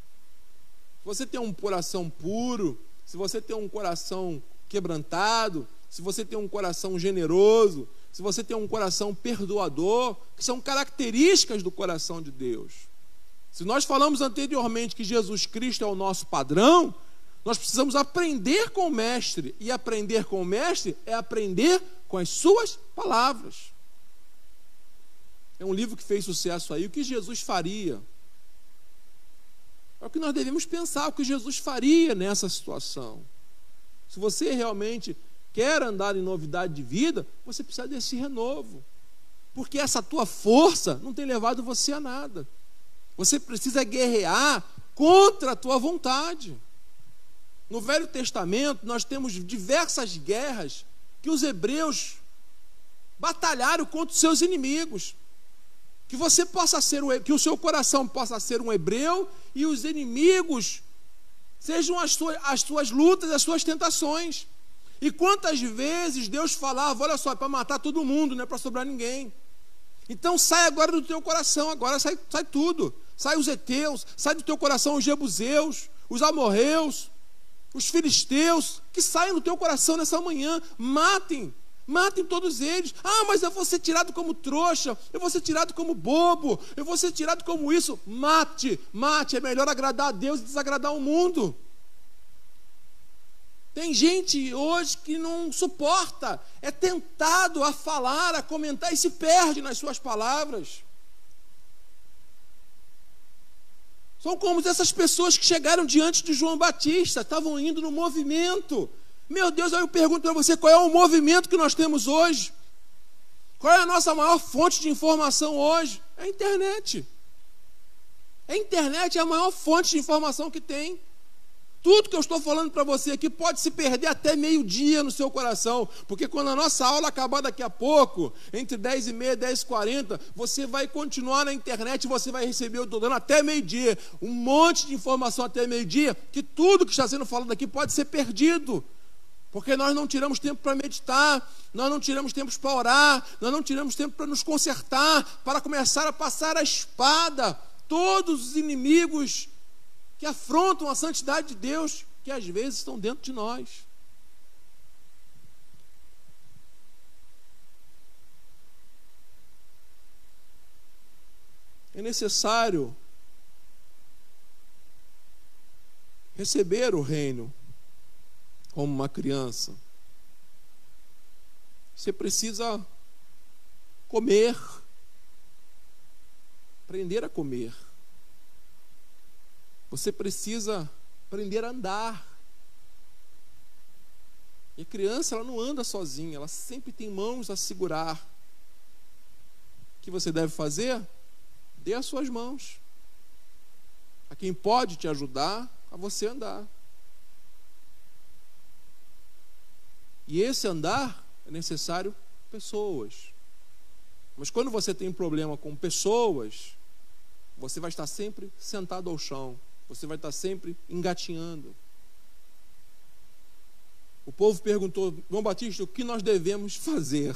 Se você tem um coração puro, se você tem um coração quebrantado, se você tem um coração generoso, se você tem um coração perdoador, que são características do coração de Deus. Se nós falamos anteriormente que Jesus Cristo é o nosso padrão, nós precisamos aprender com o Mestre, e aprender com o Mestre é aprender com as suas palavras. É um livro que fez sucesso aí. O que Jesus faria? É o que nós devemos pensar, o que Jesus faria nessa situação. Se você realmente quer andar em novidade de vida, você precisa desse renovo. Porque essa tua força não tem levado você a nada. Você precisa guerrear contra a tua vontade. No Velho Testamento, nós temos diversas guerras que os hebreus batalharam contra os seus inimigos. Que você possa ser que o seu coração possa ser um hebreu e os inimigos sejam as tuas, as tuas lutas, as suas tentações. E quantas vezes Deus falava, olha só, é para matar todo mundo, não é para sobrar ninguém. Então sai agora do teu coração, agora sai, sai tudo. Sai os heteus, sai do teu coração os jebuseus, os amorreus, os filisteus, que saiam do teu coração nessa manhã, matem, matem todos eles. Ah, mas eu vou ser tirado como trouxa, eu vou ser tirado como bobo, eu vou ser tirado como isso. Mate, mate, é melhor agradar a Deus e desagradar o mundo. Tem gente hoje que não suporta, é tentado a falar, a comentar e se perde nas suas palavras. São como essas pessoas que chegaram diante de João Batista, estavam indo no movimento. Meu Deus, aí eu pergunto para você qual é o movimento que nós temos hoje? Qual é a nossa maior fonte de informação hoje? É a internet. A internet é a maior fonte de informação que tem. Tudo que eu estou falando para você aqui pode se perder até meio-dia no seu coração, porque quando a nossa aula acabar daqui a pouco, entre 10 e meia e 10 e 40, você vai continuar na internet, você vai receber, eu estou dando até meio-dia, um monte de informação até meio-dia, que tudo que está sendo falado aqui pode ser perdido. Porque nós não tiramos tempo para meditar, nós não tiramos tempo para orar, nós não tiramos tempo para nos consertar, para começar a passar a espada. Todos os inimigos que afrontam a santidade de Deus, que às vezes estão dentro de nós. É necessário receber o reino como uma criança. Você precisa comer, aprender a comer. Você precisa aprender a andar. E a criança, ela não anda sozinha, ela sempre tem mãos a segurar. O que você deve fazer? Dê as suas mãos. A quem pode te ajudar a você andar. E esse andar é necessário pessoas. Mas quando você tem um problema com pessoas, você vai estar sempre sentado ao chão, você vai estar sempre engatinhando. O povo perguntou, João Batista, o que nós devemos fazer?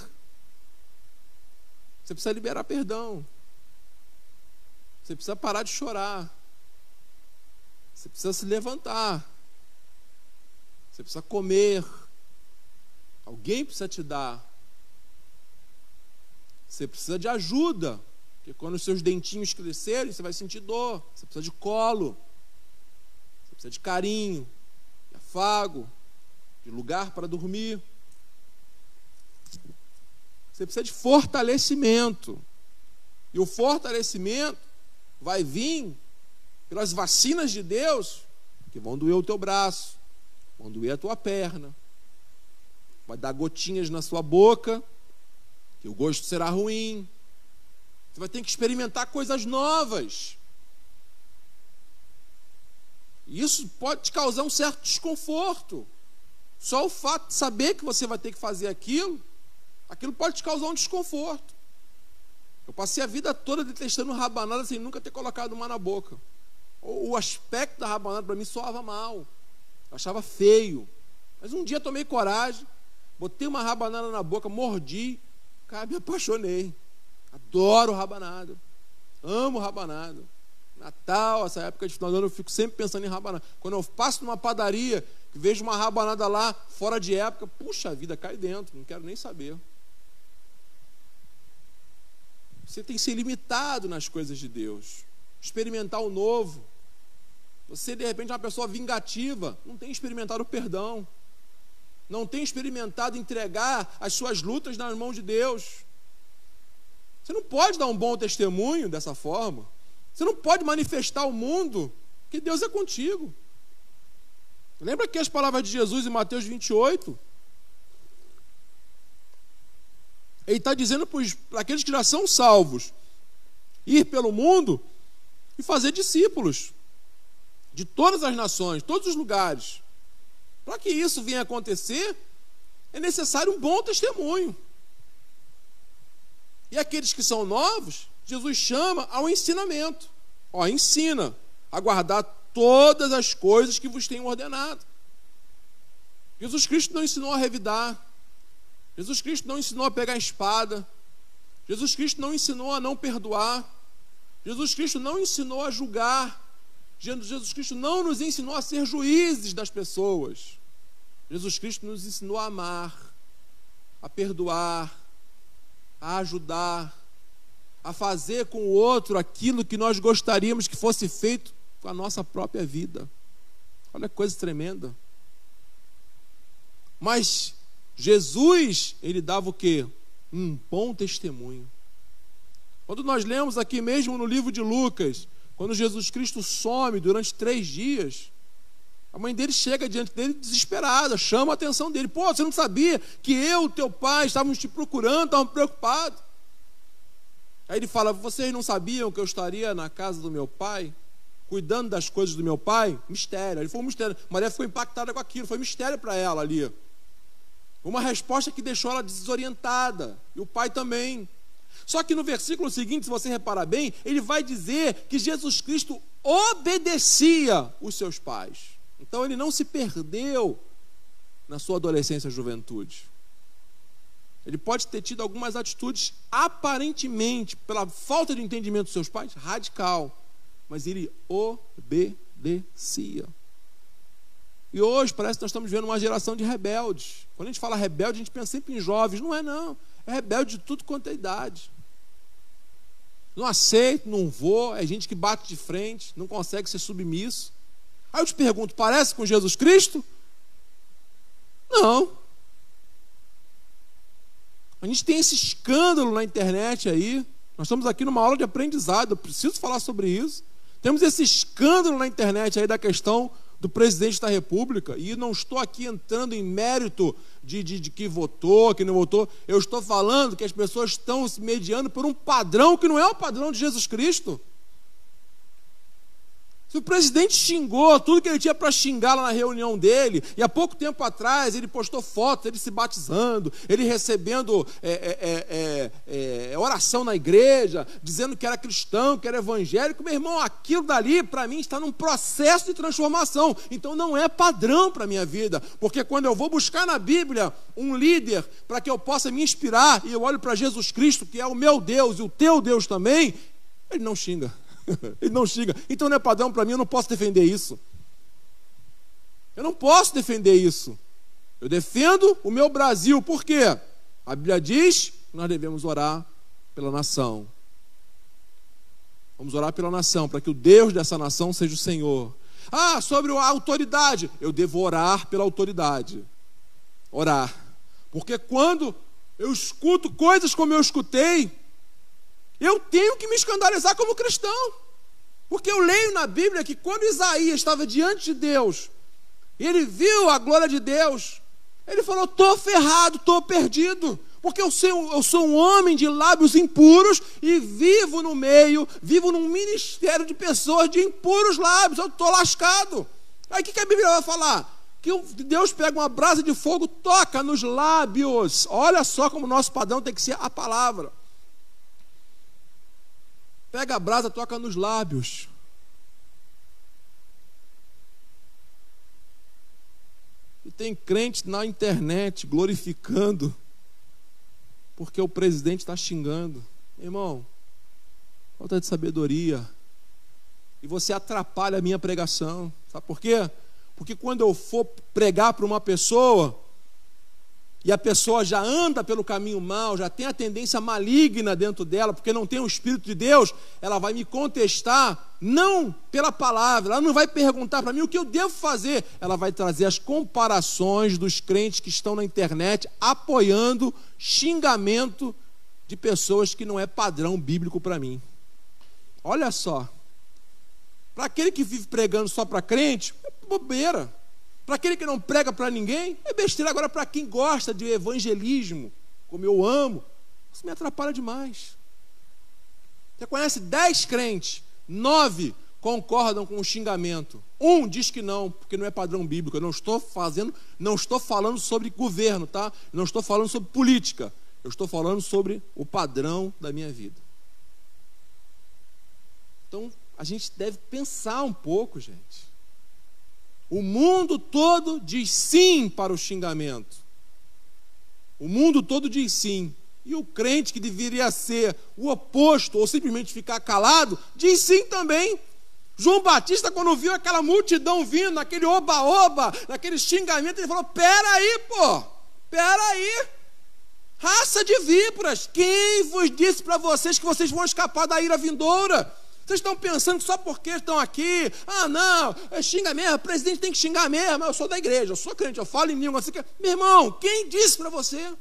Você precisa liberar perdão. Você precisa parar de chorar. Você precisa se levantar. Você precisa comer. Alguém precisa te dar. Você precisa de ajuda. Porque quando os seus dentinhos crescerem, você vai sentir dor. Você precisa de colo precisa de carinho, de afago, de lugar para dormir. Você precisa de fortalecimento. E o fortalecimento vai vir pelas vacinas de Deus, que vão doer o teu braço, vão doer a tua perna, vai dar gotinhas na sua boca, que o gosto será ruim. Você vai ter que experimentar coisas novas. Isso pode te causar um certo desconforto. Só o fato de saber que você vai ter que fazer aquilo, aquilo pode te causar um desconforto. Eu passei a vida toda detestando rabanada sem nunca ter colocado uma na boca. O aspecto da rabanada para mim soava mal. Eu achava feio. Mas um dia tomei coragem, botei uma rabanada na boca, mordi, cara, me apaixonei. Adoro rabanada. Amo rabanada. Natal, essa época de final do ano, eu fico sempre pensando em rabanada. Quando eu passo numa padaria, vejo uma rabanada lá, fora de época, puxa a vida, cai dentro, não quero nem saber. Você tem que ser limitado nas coisas de Deus, experimentar o novo. Você, de repente, é uma pessoa vingativa, não tem experimentado o perdão, não tem experimentado entregar as suas lutas nas mãos de Deus. Você não pode dar um bom testemunho dessa forma. Você não pode manifestar ao mundo que Deus é contigo. Lembra que as palavras de Jesus em Mateus 28? Ele está dizendo para aqueles que já são salvos: ir pelo mundo e fazer discípulos de todas as nações, todos os lugares. Para que isso venha acontecer, é necessário um bom testemunho. E aqueles que são novos, Jesus chama ao ensinamento. Ó, ensina a guardar todas as coisas que vos tenho ordenado. Jesus Cristo não ensinou a revidar. Jesus Cristo não ensinou a pegar a espada. Jesus Cristo não ensinou a não perdoar. Jesus Cristo não ensinou a julgar. Jesus Cristo não nos ensinou a ser juízes das pessoas. Jesus Cristo nos ensinou a amar, a perdoar, a ajudar, a fazer com o outro aquilo que nós gostaríamos que fosse feito com a nossa própria vida. Olha que coisa tremenda. Mas Jesus, ele dava o quê? Um bom testemunho. Quando nós lemos aqui mesmo no livro de Lucas, quando Jesus Cristo some durante três dias, a mãe dele chega diante dele desesperada, chama a atenção dele. Pô, você não sabia que eu, teu pai, estávamos te procurando, estávamos preocupados. Aí ele fala: Vocês não sabiam que eu estaria na casa do meu pai, cuidando das coisas do meu pai? Mistério. Ele foi um mistério. Maria ficou impactada com aquilo, foi mistério para ela ali. Uma resposta que deixou ela desorientada, e o pai também. Só que no versículo seguinte, se você reparar bem, ele vai dizer que Jesus Cristo obedecia os seus pais. Então ele não se perdeu na sua adolescência e juventude. Ele pode ter tido algumas atitudes aparentemente, pela falta de entendimento dos seus pais, radical, mas ele obedecia. E hoje parece que nós estamos vendo uma geração de rebeldes. Quando a gente fala rebelde, a gente pensa sempre em jovens. Não é, não. É rebelde de tudo quanto é idade. Não aceito, não vou. É gente que bate de frente, não consegue ser submisso. Aí eu te pergunto: parece com Jesus Cristo? Não. A gente tem esse escândalo na internet aí. Nós estamos aqui numa aula de aprendizado, eu preciso falar sobre isso. Temos esse escândalo na internet aí da questão do presidente da República, e não estou aqui entrando em mérito de, de, de, que votou, que não votou, eu estou falando que as pessoas estão se mediando por um padrão que não é o padrão de Jesus Cristo. Se o presidente xingou tudo que ele tinha para xingar lá na reunião dele, e há pouco tempo atrás ele postou fotos, ele se batizando, ele recebendo é, é, é, é, oração na igreja, dizendo que era cristão, que era evangélico, meu irmão, aquilo dali para mim está num processo de transformação. Então não é padrão para a minha vida, porque quando eu vou buscar na Bíblia um líder para que eu possa me inspirar, e eu olho para Jesus Cristo, que é o meu Deus e o teu Deus também, ele não xinga. Ele não xinga. Então não é padrão para mim, eu não posso defender isso. Eu não posso defender isso. Eu defendo o meu Brasil, por quê? A Bíblia diz que nós devemos orar pela nação. Vamos orar pela nação, para que o Deus dessa nação seja o Senhor. Ah, sobre a autoridade, eu devo orar pela autoridade. Orar. Porque quando eu escuto coisas como eu escutei, Eu tenho que me escandalizar como cristão. Porque eu leio na Bíblia que quando Isaías estava diante de Deus, ele viu a glória de Deus, ele falou: estou ferrado, estou perdido, porque eu sou, eu sou um homem de lábios impuros e vivo no meio, vivo num ministério de pessoas de impuros lábios, eu estou lascado. Aí o que, que a Bíblia vai falar? Que Deus pega uma brasa de fogo, toca nos lábios. Olha só como o nosso padrão tem que ser a palavra. Pega a brasa, toca nos lábios. E tem crente na internet glorificando, porque o presidente está xingando. Irmão, falta de sabedoria. E você atrapalha a minha pregação. Sabe por quê? Porque quando eu for pregar para uma pessoa, e a pessoa já anda pelo caminho mal, já tem a tendência maligna dentro dela, porque não tem o Espírito de Deus, ela vai me contestar, não pela palavra, ela não vai perguntar para mim o que eu devo fazer, ela vai trazer as comparações dos crentes que estão na internet apoiando xingamento de pessoas que não é padrão bíblico para mim. Olha só, para aquele que vive pregando só para crente, é bobeira. Para aquele que não prega para ninguém, é besteira. Agora, para quem gosta de evangelismo, como eu amo, isso me atrapalha demais. Você conhece dez crentes, nove concordam com o xingamento. Um diz que não, porque não é padrão bíblico. Eu não estou fazendo, não estou falando sobre governo, tá? Não estou falando sobre política. Eu estou falando sobre o padrão da minha vida. Então, a gente deve pensar um pouco, gente. O mundo todo diz sim para o xingamento. O mundo todo diz sim. E o crente que deveria ser o oposto, ou simplesmente ficar calado, diz sim também. João Batista, quando viu aquela multidão vindo, aquele oba-oba, naquele xingamento, ele falou: Peraí, pô, peraí. Raça de víboras, quem vos disse para vocês que vocês vão escapar da ira vindoura? Vocês estão pensando que só porque estão aqui, ah, não, é xinga mesmo, o presidente tem que xingar mesmo, eu sou da igreja, eu sou crente, eu falo em língua. Assim. Meu irmão, quem disse para você?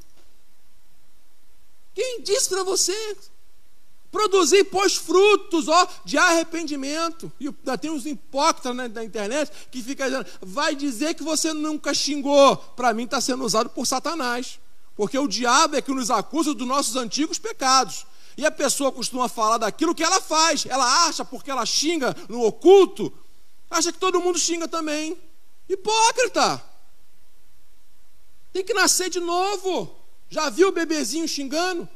Quem disse para você? Produzir, pois, frutos ó, de arrependimento. E tem uns hipócritas na, na internet que ficam dizendo, vai dizer que você nunca xingou. Para mim está sendo usado por Satanás. Porque o diabo é que nos acusa dos nossos antigos pecados. E a pessoa costuma falar daquilo que ela faz. Ela acha, porque ela xinga no oculto, acha que todo mundo xinga também. Hipócrita! Tem que nascer de novo. Já viu o bebezinho xingando?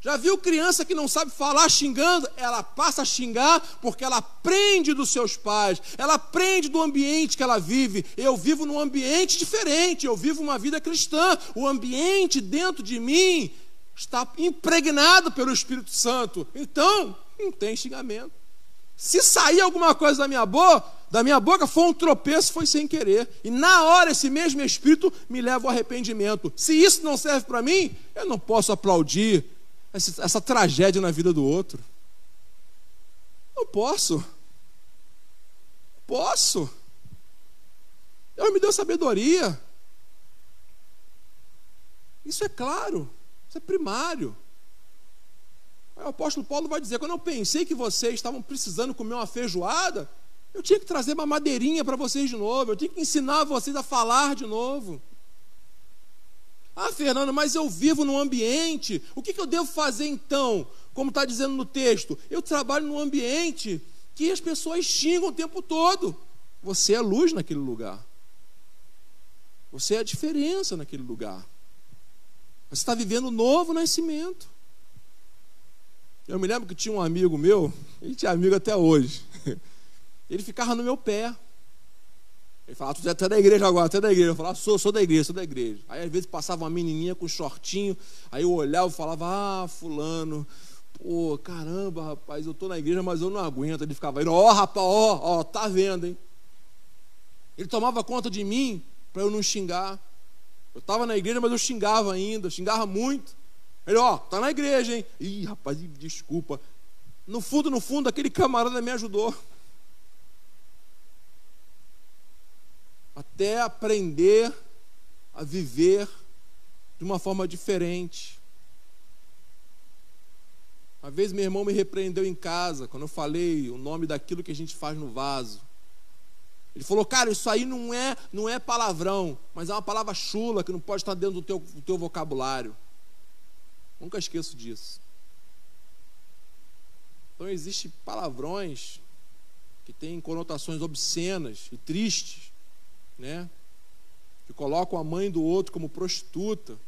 Já viu criança que não sabe falar xingando? Ela passa a xingar porque ela aprende dos seus pais, ela aprende do ambiente que ela vive. Eu vivo num ambiente diferente, eu vivo uma vida cristã. O ambiente dentro de mim está impregnado pelo Espírito Santo. Então, não tem xingamento. Se sair alguma coisa da minha boca, da minha boca foi um tropeço, foi sem querer. E na hora esse mesmo Espírito me leva ao arrependimento. Se isso não serve para mim, eu não posso aplaudir essa, essa tragédia na vida do outro. Não posso. Posso. Deus me deu sabedoria. Isso é claro. Isso é primário. O apóstolo Paulo vai dizer: quando eu pensei que vocês estavam precisando comer uma feijoada, eu tinha que trazer uma madeirinha para vocês de novo, eu tinha que ensinar vocês a falar de novo. Ah, Fernando, mas eu vivo num ambiente, o que, que eu devo fazer então? Como está dizendo no texto, eu trabalho num ambiente que as pessoas xingam o tempo todo. Você é luz naquele lugar. Você é a diferença naquele lugar. Você está vivendo um novo nascimento. Eu me lembro que tinha um amigo meu, ele tinha amigo até hoje. Ele ficava no meu pé. Ele falava, tu é da igreja agora, tu é da igreja. Eu falava, sou, sou da igreja, sou da igreja. Aí às vezes passava uma menininha com shortinho, aí eu olhava e falava, ah, fulano, pô, caramba, rapaz, eu estou na igreja, mas eu não aguento. Ele ficava, ó, oh, rapaz, ó, ó, tá vendo, hein? Ele tomava conta de mim para eu não xingar. Eu estava na igreja, mas eu xingava ainda, xingava muito. Ele, ó, tá na igreja, hein? Ih, rapaz, desculpa. No fundo, no fundo, aquele camarada me ajudou. Até aprender a viver de uma forma diferente. Uma vez meu irmão me repreendeu em casa, quando eu falei o nome daquilo que a gente faz no vaso. Ele falou, cara, isso aí não é, não é palavrão, mas é uma palavra chula que não pode estar dentro do teu, do teu vocabulário. Nunca esqueço disso. Então existem palavrões que têm conotações obscenas e tristes, né? Que colocam a mãe do outro como prostituta,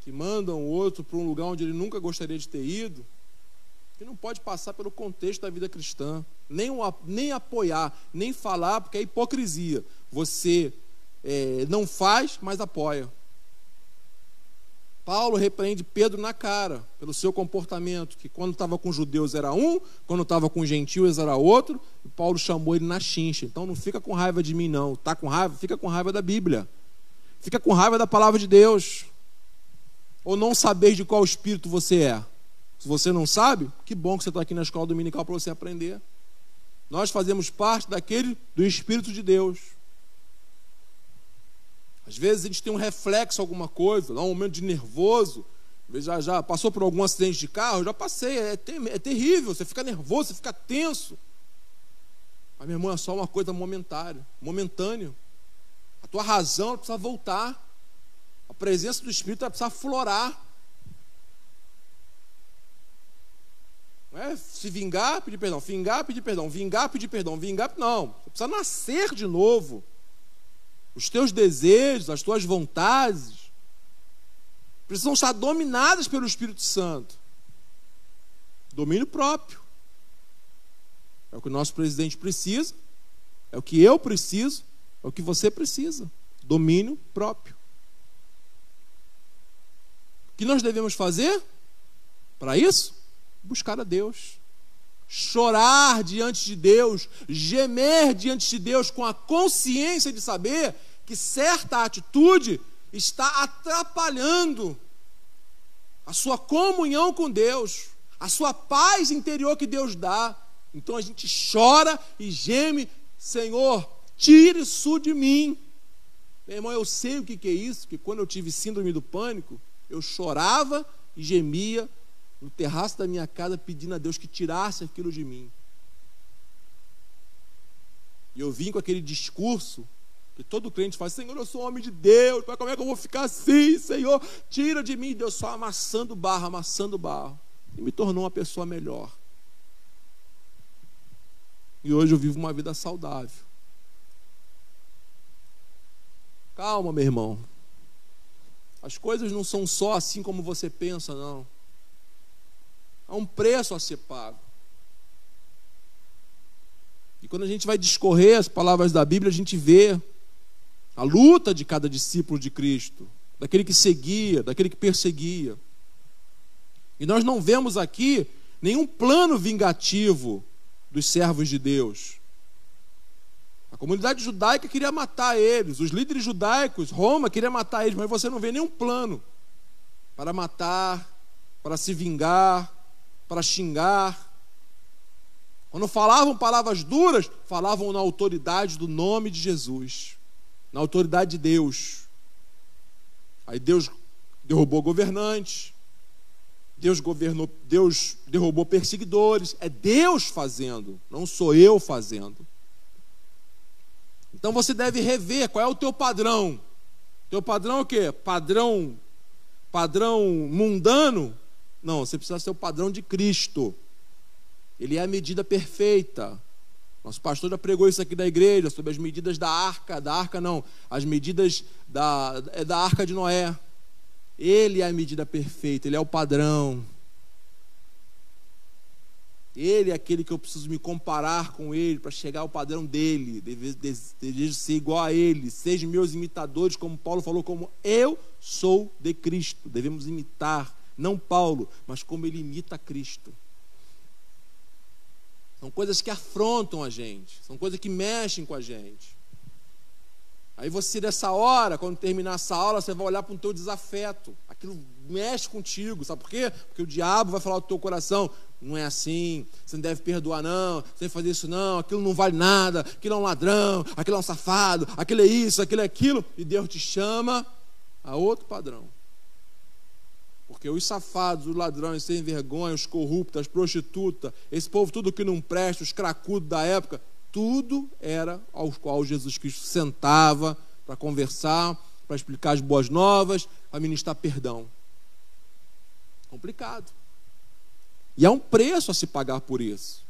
que mandam o outro para um lugar onde ele nunca gostaria de ter ido, que não pode passar pelo contexto da vida cristã, nem, nem apoiar, nem falar, porque é hipocrisia. Você é, não faz, mas apoia. Paulo repreende Pedro na cara pelo seu comportamento, que quando estava com judeus era um, quando estava com gentios era outro, e Paulo chamou ele na chincha. Então não fica com raiva de mim, não. Está com raiva? Fica com raiva da Bíblia. Fica com raiva da palavra de Deus ou não saber de qual espírito você é? Se você não sabe, que bom que você está aqui na escola dominical para você aprender. Nós fazemos parte daquele do Espírito de Deus. Às vezes a gente tem um reflexo, alguma coisa, um momento de nervoso. Já, já passou por algum acidente de carro? Já passei, é, é terrível. Você fica nervoso, você fica tenso. Mas, meu irmão, é só uma coisa momentária, momentâneo. A tua razão precisa voltar. A presença do Espírito vai precisar florar. É se vingar, pedir perdão, vingar, pedir perdão, vingar, pedir perdão, vingar, não. Você precisa nascer de novo. Os teus desejos, as tuas vontades, precisam estar dominadas pelo Espírito Santo. Domínio próprio. É o que o nosso presidente precisa, é o que eu preciso, é o que você precisa. Domínio próprio. O que nós devemos fazer para isso? Buscar a Deus. Chorar diante de Deus, gemer diante de Deus com a consciência de saber que certa atitude está atrapalhando a sua comunhão com Deus, a sua paz interior que Deus dá. Então a gente chora e geme, Senhor, tire isso de mim. Meu irmão, eu sei o que é isso, que quando eu tive síndrome do pânico, eu chorava e gemia no terraço da minha casa pedindo a Deus que tirasse aquilo de mim. E eu vim com aquele discurso que todo crente faz: Senhor, eu sou homem de Deus, mas como é que eu vou ficar assim, Senhor? Tira de mim. Deus só amassando barro, amassando barro. E me tornou uma pessoa melhor. E hoje eu vivo uma vida saudável. Calma, meu irmão. As coisas não são só assim como você pensa, não. Há um preço a ser pago. E quando a gente vai discorrer as palavras da Bíblia, a gente vê a luta de cada discípulo de Cristo, daquele que seguia, daquele que perseguia. E nós não vemos aqui nenhum plano vingativo dos servos de Deus. A comunidade judaica queria matar eles, os líderes judaicos, Roma queria matar eles, mas você não vê nenhum plano para matar, para se vingar, para xingar. Quando falavam palavras duras, falavam na autoridade do nome de Jesus, na autoridade de Deus. Aí Deus derrubou governantes, Deus governou, Deus derrubou perseguidores, é Deus fazendo, não sou eu fazendo. Então você deve rever qual é o teu padrão. Teu padrão é o quê? Padrão padrão mundano? Não, você precisa ser o padrão de Cristo. Ele é a medida perfeita. Nosso pastor já pregou isso aqui da igreja, sobre as medidas da arca, da arca não, as medidas da, é da arca de Noé. Ele é a medida perfeita, ele é o padrão. Ele é aquele que eu preciso me comparar com ele para chegar ao padrão dele. Desejo ser igual a ele. Sejam meus imitadores, como Paulo falou, como eu sou de Cristo. Devemos imitar, não Paulo, mas como ele imita Cristo. São coisas que afrontam a gente, são coisas que mexem com a gente. Aí você, nessa hora, quando terminar essa aula, você vai olhar para o teu desafeto. Aquilo mexe contigo, sabe por quê? Porque o diabo vai falar do teu coração: não é assim, você não deve perdoar, não, você deve fazer isso, não, aquilo não vale nada, aquilo é um ladrão, aquilo é um safado, aquilo é isso, aquilo é aquilo, e Deus te chama a outro padrão. Porque os safados, os ladrões, sem vergonha, os corruptos, as prostitutas, esse povo tudo que não presta, os cracudos da época, tudo era ao qual Jesus Cristo sentava para conversar, para explicar as boas novas, para ministrar perdão. Complicado. E há um preço a se pagar por isso.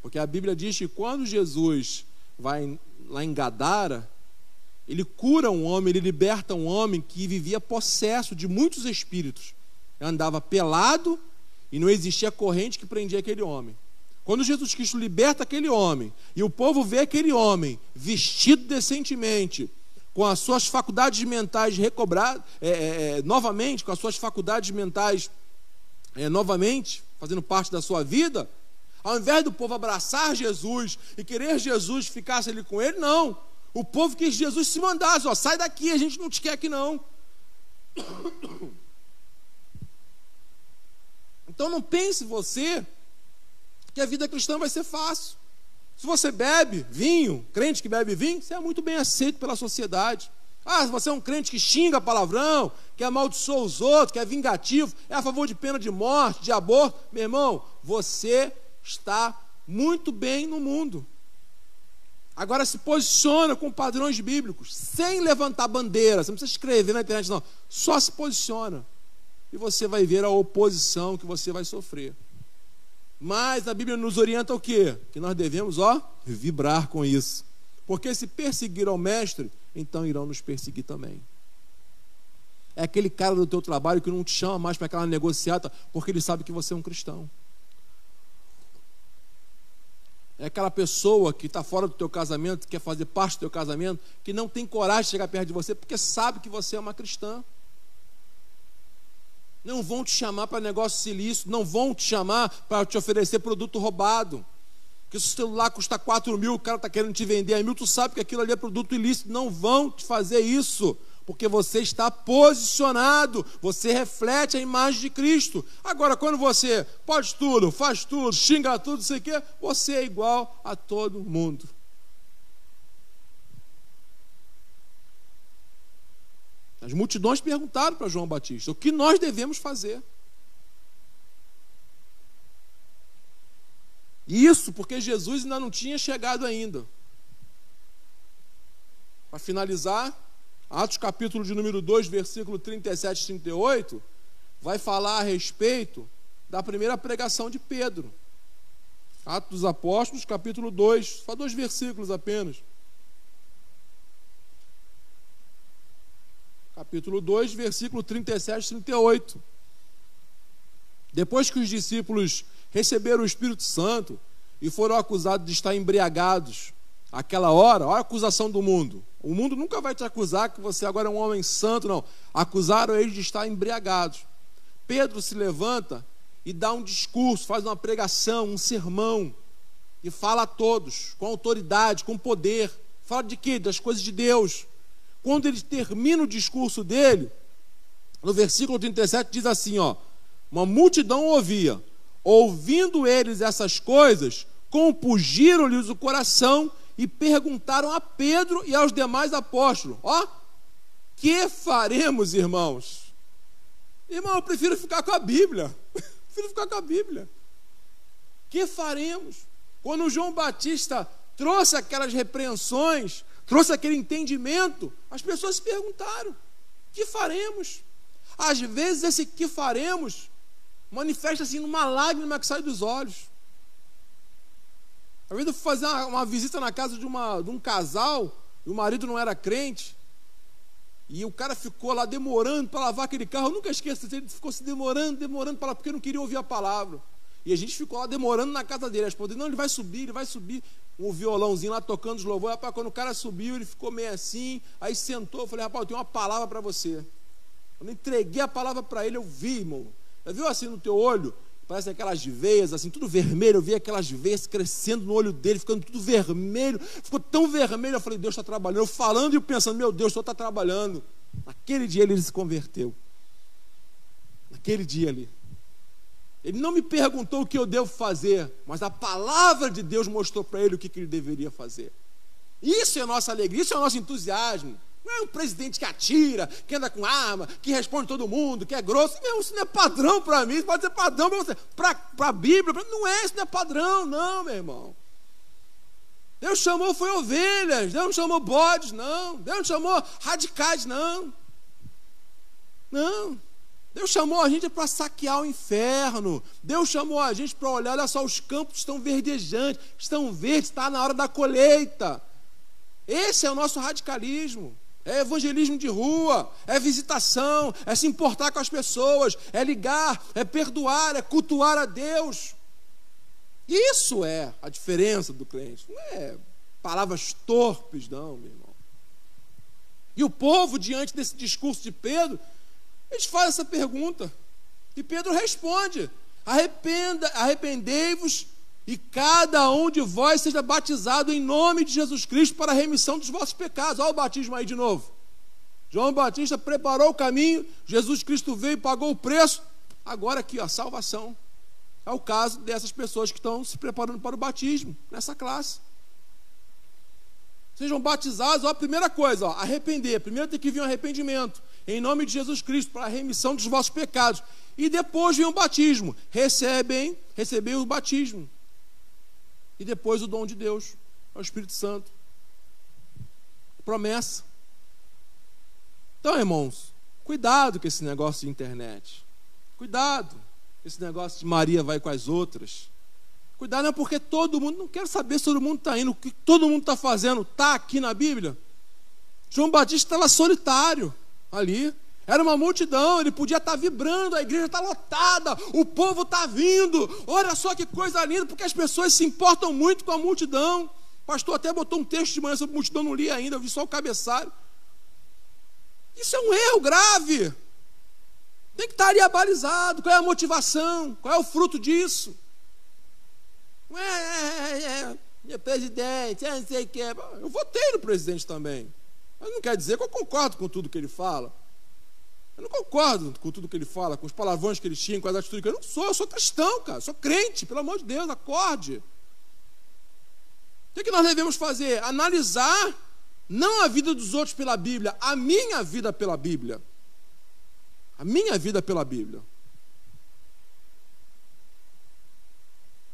Porque a Bíblia diz que quando Jesus vai lá em Gadara, ele cura um homem, ele liberta um homem que vivia possesso de muitos espíritos. Andava pelado e não existia corrente que prendia aquele homem. Quando Jesus Cristo liberta aquele homem e o povo vê aquele homem vestido decentemente, com as suas faculdades mentais recobradas, é, é, é, novamente, com as suas faculdades mentais é, novamente, fazendo parte da sua vida, ao invés do povo abraçar Jesus e querer Jesus ficasse ali com ele, não. O povo quis Jesus se mandasse, ó, sai daqui, a gente não te quer aqui não. Então não pense você que a vida cristã vai ser fácil. Se você bebe vinho, crente que bebe vinho, você é muito bem aceito pela sociedade. Ah, se você é um crente que xinga palavrão, que amaldiçoa os outros, que é vingativo, é a favor de pena de morte, de aborto, meu irmão, você está muito bem no mundo. Agora se posiciona com padrões bíblicos, sem levantar bandeira, você não precisa escrever na internet, não. Só se posiciona. E você vai ver a oposição que você vai sofrer. Mas a Bíblia nos orienta o quê? Que nós devemos, ó, vibrar com isso. Porque se perseguir ao mestre, então irão nos perseguir também. É aquele cara do teu trabalho que não te chama mais para aquela negociata, porque ele sabe que você é um cristão. É aquela pessoa que está fora do teu casamento, que quer fazer parte do teu casamento, que não tem coragem de chegar perto de você, porque sabe que você é uma cristã. Não vão te chamar para negócio ilícito, não vão te chamar para te oferecer produto roubado. Que se o celular custa 4 mil, o cara está querendo te vender a mil, tu sabe que aquilo ali é produto ilícito. Não vão te fazer isso porque você está posicionado, você reflete a imagem de Cristo. Agora, quando você pode tudo, faz tudo, xinga tudo, sei o quê, você é igual a todo mundo. As multidões perguntaram para João Batista: o que nós devemos fazer? Isso porque Jesus ainda não tinha chegado ainda. Para finalizar, Atos capítulo de número 2, versículo 37 e 38, vai falar a respeito da primeira pregação de Pedro. Atos dos Apóstolos, capítulo 2, só dois versículos apenas. Capítulo 2, versículo 37 e 38. Depois que os discípulos receberam o Espírito Santo e foram acusados de estar embriagados, aquela hora, olha a acusação do mundo. O mundo nunca vai te acusar que você agora é um homem santo, não. Acusaram eles de estar embriagados. Pedro se levanta e dá um discurso, faz uma pregação, um sermão, e fala a todos, com autoridade, com poder. Fala de quê? Das coisas de Deus. Quando ele termina o discurso dele, no versículo 37 diz assim, ó: Uma multidão ouvia. Ouvindo eles essas coisas, compugiram-lhes o coração e perguntaram a Pedro e aos demais apóstolos: Ó, que faremos, irmãos? Irmão, eu prefiro ficar com a Bíblia. prefiro ficar com a Bíblia. Que faremos? Quando João Batista trouxe aquelas repreensões, trouxe aquele entendimento, as pessoas se perguntaram: que faremos? Às vezes esse que faremos manifesta-se numa lágrima que sai dos olhos. Às vezes eu fui fazer uma, uma visita na casa de, uma, de um casal, e o marido não era crente, e o cara ficou lá demorando para lavar aquele carro. Eu nunca esqueço, ele ficou se demorando, demorando para porque não queria ouvir a palavra. E a gente ficou lá demorando na casa dele. A esposa não, ele vai subir, ele vai subir. Um violãozinho lá tocando os louvores. Rapaz, quando o cara subiu, ele ficou meio assim. Aí sentou, eu falei, rapaz, eu tenho uma palavra para você. Quando entreguei a palavra para ele, eu vi, irmão. Já viu assim no teu olho? Parece aquelas veias, assim, tudo vermelho. Eu vi aquelas veias crescendo no olho dele, ficando tudo vermelho. Ficou tão vermelho. Eu falei, Deus está trabalhando. Eu falando e pensando, meu Deus, o Senhor está trabalhando. Naquele dia ele se converteu. Naquele dia ali. Ele não me perguntou o que eu devo fazer, mas a palavra de Deus mostrou para ele o que, que ele deveria fazer. Isso é a nossa alegria, isso é o nosso entusiasmo. Não é um presidente que atira, que anda com arma, que responde todo mundo, que é grosso. Isso não é padrão para mim, isso pode ser padrão para você. Para a Bíblia, não é, isso não é padrão, não, meu irmão. Deus chamou foi ovelhas, Deus não chamou bodes, não. Deus não chamou radicais, não. Não. Deus chamou a gente para saquear o inferno. Deus chamou a gente para olhar, olha só, os campos estão verdejantes, estão verdes, está na hora da colheita. Esse é o nosso radicalismo. É evangelismo de rua, é visitação, é se importar com as pessoas, é ligar, é perdoar, é cultuar a Deus. Isso é a diferença do crente. Não é palavras torpes, não, meu irmão. E o povo, diante desse discurso de Pedro, eles fazem essa pergunta. E Pedro responde: Arrependa, arrependei-vos e cada um de vós seja batizado em nome de Jesus Cristo para a remissão dos vossos pecados. Olha o batismo aí de novo. João Batista preparou o caminho, Jesus Cristo veio e pagou o preço. Agora aqui, a salvação. É o caso dessas pessoas que estão se preparando para o batismo, nessa classe. Sejam batizados, ó, a primeira coisa, ó, arrepender. Primeiro tem que vir um arrependimento, em nome de Jesus Cristo, para a remissão dos vossos pecados. E depois vem o batismo. Recebem, recebem o batismo e depois o dom de Deus, é o Espírito Santo. Promessa. Então, irmãos, cuidado com esse negócio de internet. Cuidado esse negócio de Maria vai com as outras. Cuidado, não é porque todo mundo, não quero saber se todo mundo está indo, o que todo mundo está fazendo, está aqui na Bíblia. João Batista estava solitário ali. Era uma multidão, ele podia estar vibrando, a igreja está lotada, o povo está vindo. Olha só que coisa linda, porque as pessoas se importam muito com a multidão. O pastor até botou um texto de manhã sobre multidão, não li ainda, eu vi só o cabeçalho. Isso é um erro grave. Tem que estar ali abalizado. Qual é a motivação? Qual é o fruto disso? Não é, é, é, é presidente, é não sei o que. Eu votei no presidente também. Mas não quer dizer que eu concordo com tudo que ele fala. Eu não concordo com tudo que ele fala, com os palavrões que ele tinha, com as atitudes que eu não sou, eu sou cristão, cara, sou crente, pelo amor de Deus, acorde. O que, é que nós devemos fazer? Analisar não a vida dos outros pela Bíblia, a minha vida pela Bíblia. A minha vida pela Bíblia.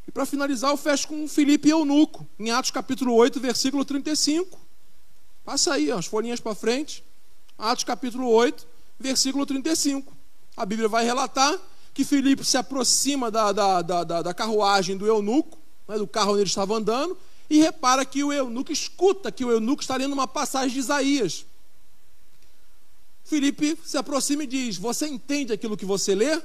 E para finalizar, eu fecho com Filipe e Eunuco, em Atos capítulo 8, versículo 35. Passa aí, ó, as folhinhas para frente. Atos capítulo 8, versículo 35. A Bíblia vai relatar que Filipe se aproxima da, da, da, da carruagem do eunuco, né, do carro onde ele estava andando, e repara que o eunuco escuta que o eunuco está lendo uma passagem de Isaías. Filipe se aproxima e diz: Você entende aquilo que você lê?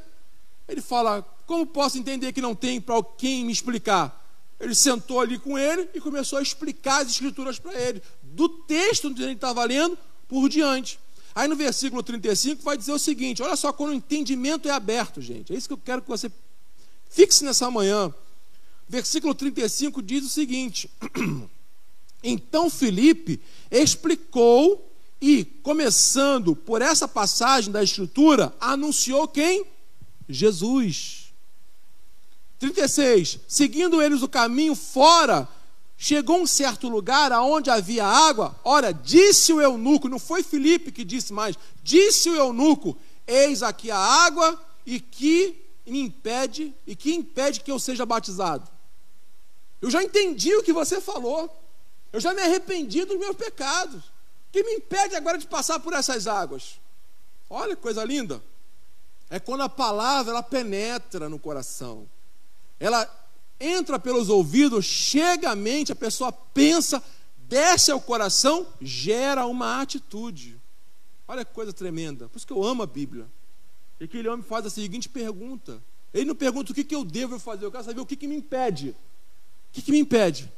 Ele fala: Como posso entender que não tem para quem me explicar? Ele sentou ali com ele e começou a explicar as escrituras para ele, do texto onde ele estava lendo por diante. Aí no versículo 35 vai dizer o seguinte: olha só, quando o entendimento é aberto, gente. É isso que eu quero que você fixe nessa manhã. Versículo 35 diz o seguinte: Então Felipe explicou e, começando por essa passagem da Escritura, anunciou quem? Jesus. 36. Seguindo eles o caminho fora Chegou um certo lugar aonde havia água. Ora, disse o eunuco, não foi Filipe que disse mais, disse o eunuco: Eis aqui a água e que me impede e que impede que eu seja batizado. Eu já entendi o que você falou. Eu já me arrependi dos meus pecados. Que me impede agora de passar por essas águas? Olha que coisa linda. É quando a palavra ela penetra no coração. Ela entra pelos ouvidos, chega à mente, a pessoa pensa, desce ao coração, gera uma atitude. Olha que coisa tremenda. Por isso que eu amo a Bíblia. E aquele homem faz a seguinte pergunta. Ele não pergunta o que, que eu devo fazer, eu quero saber o que, que me impede. O que, que me impede?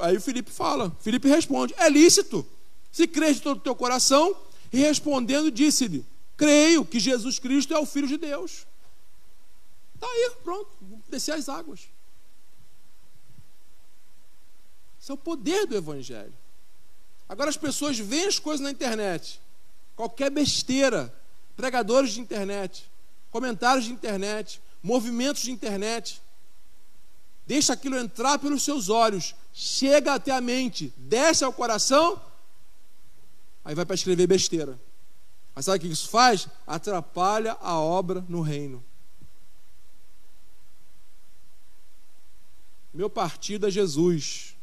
Aí o Felipe fala, Felipe responde: é lícito, se crês de todo o teu coração. E respondendo, disse-lhe: creio que Jesus Cristo é o Filho de Deus. Está aí, pronto, descer as águas. Isso é o poder do Evangelho. Agora as pessoas veem as coisas na internet, qualquer besteira, pregadores de internet, comentários de internet, movimentos de internet. Deixa aquilo entrar pelos seus olhos, chega até a mente, desce ao coração aí vai para escrever besteira. Mas sabe o que isso faz? Atrapalha a obra no reino. Meu partido é Jesus.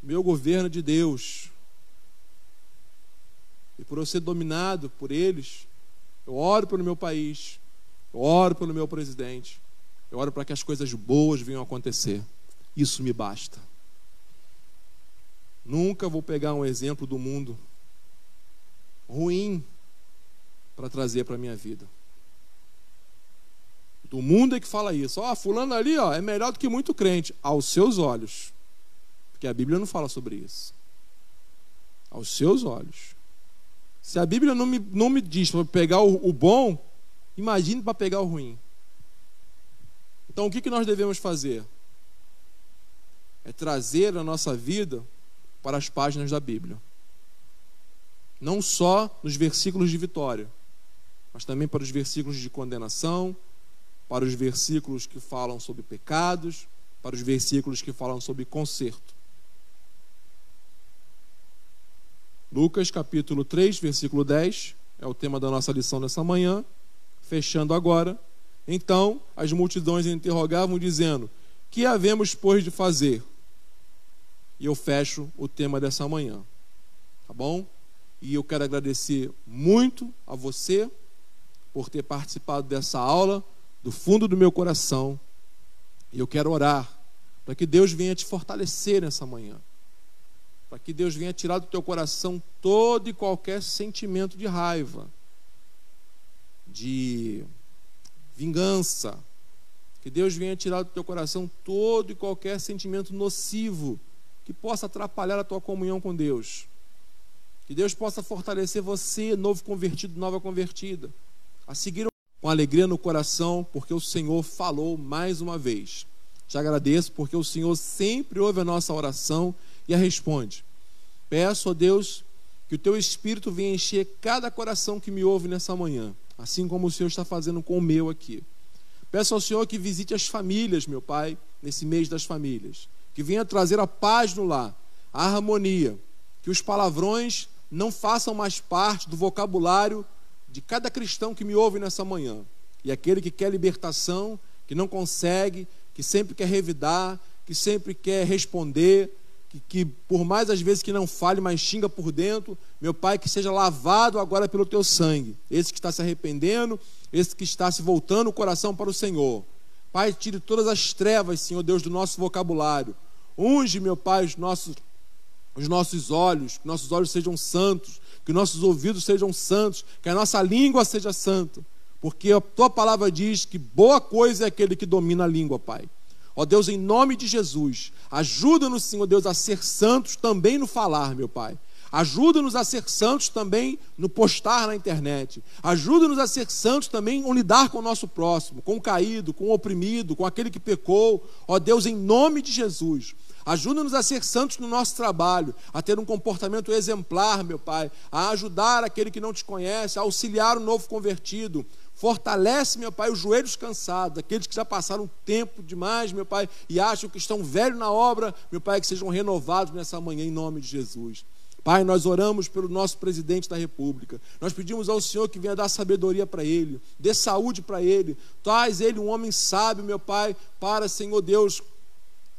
Meu governo é de Deus. E por eu ser dominado por eles, eu oro pelo meu país, eu oro pelo meu presidente, eu oro para que as coisas boas venham acontecer. Isso me basta. Nunca vou pegar um exemplo do mundo ruim para trazer para a minha vida. Do mundo é que fala isso. Ó, oh, fulano ali, ó, é melhor do que muito crente aos seus olhos. Porque a Bíblia não fala sobre isso. Aos seus olhos. Se a Bíblia não me, não me diz para pegar o, o bom, imagine para pegar o ruim. Então o que, que nós devemos fazer? É trazer a nossa vida para as páginas da Bíblia não só nos versículos de vitória, mas também para os versículos de condenação, para os versículos que falam sobre pecados, para os versículos que falam sobre conserto. Lucas capítulo 3, versículo 10, é o tema da nossa lição nessa manhã. Fechando agora. Então as multidões interrogavam, dizendo: Que havemos, pois, de fazer? E eu fecho o tema dessa manhã. Tá bom? E eu quero agradecer muito a você por ter participado dessa aula do fundo do meu coração. E eu quero orar para que Deus venha te fortalecer nessa manhã. Para que Deus venha tirar do teu coração todo e qualquer sentimento de raiva, de vingança. Que Deus venha tirar do teu coração todo e qualquer sentimento nocivo que possa atrapalhar a tua comunhão com Deus. Que Deus possa fortalecer você, novo convertido, nova convertida, a seguir com alegria no coração, porque o Senhor falou mais uma vez. Te agradeço porque o Senhor sempre ouve a nossa oração e a responde. Peço a Deus que o teu espírito venha encher cada coração que me ouve nessa manhã, assim como o Senhor está fazendo com o meu aqui. Peço ao Senhor que visite as famílias, meu Pai, nesse mês das famílias, que venha trazer a paz no lar, a harmonia, que os palavrões não façam mais parte do vocabulário de cada cristão que me ouve nessa manhã. E aquele que quer libertação, que não consegue, que sempre quer revidar, que sempre quer responder, que, que, por mais às vezes que não fale, mas xinga por dentro, meu Pai, que seja lavado agora pelo teu sangue. Esse que está se arrependendo, esse que está se voltando o coração para o Senhor. Pai, tire todas as trevas, Senhor Deus, do nosso vocabulário. Unge, meu Pai, os nossos os nossos olhos, que nossos olhos sejam santos, que nossos ouvidos sejam santos, que a nossa língua seja santa, porque a tua palavra diz que boa coisa é aquele que domina a língua, Pai. Ó Deus, em nome de Jesus, ajuda-nos, Senhor Deus, a ser santos também no falar, meu Pai. Ajuda-nos a ser santos também no postar na internet. Ajuda-nos a ser santos também em lidar com o nosso próximo, com o caído, com o oprimido, com aquele que pecou. Ó Deus, em nome de Jesus. Ajuda-nos a ser santos no nosso trabalho, a ter um comportamento exemplar, meu Pai, a ajudar aquele que não te conhece, a auxiliar o novo convertido. Fortalece, meu Pai, os joelhos cansados, aqueles que já passaram tempo demais, meu Pai, e acham que estão velhos na obra, meu Pai, que sejam renovados nessa manhã, em nome de Jesus. Pai, nós oramos pelo nosso presidente da República. Nós pedimos ao Senhor que venha dar sabedoria para ele, dê saúde para ele. Traz ele um homem sábio, meu Pai, para, Senhor Deus,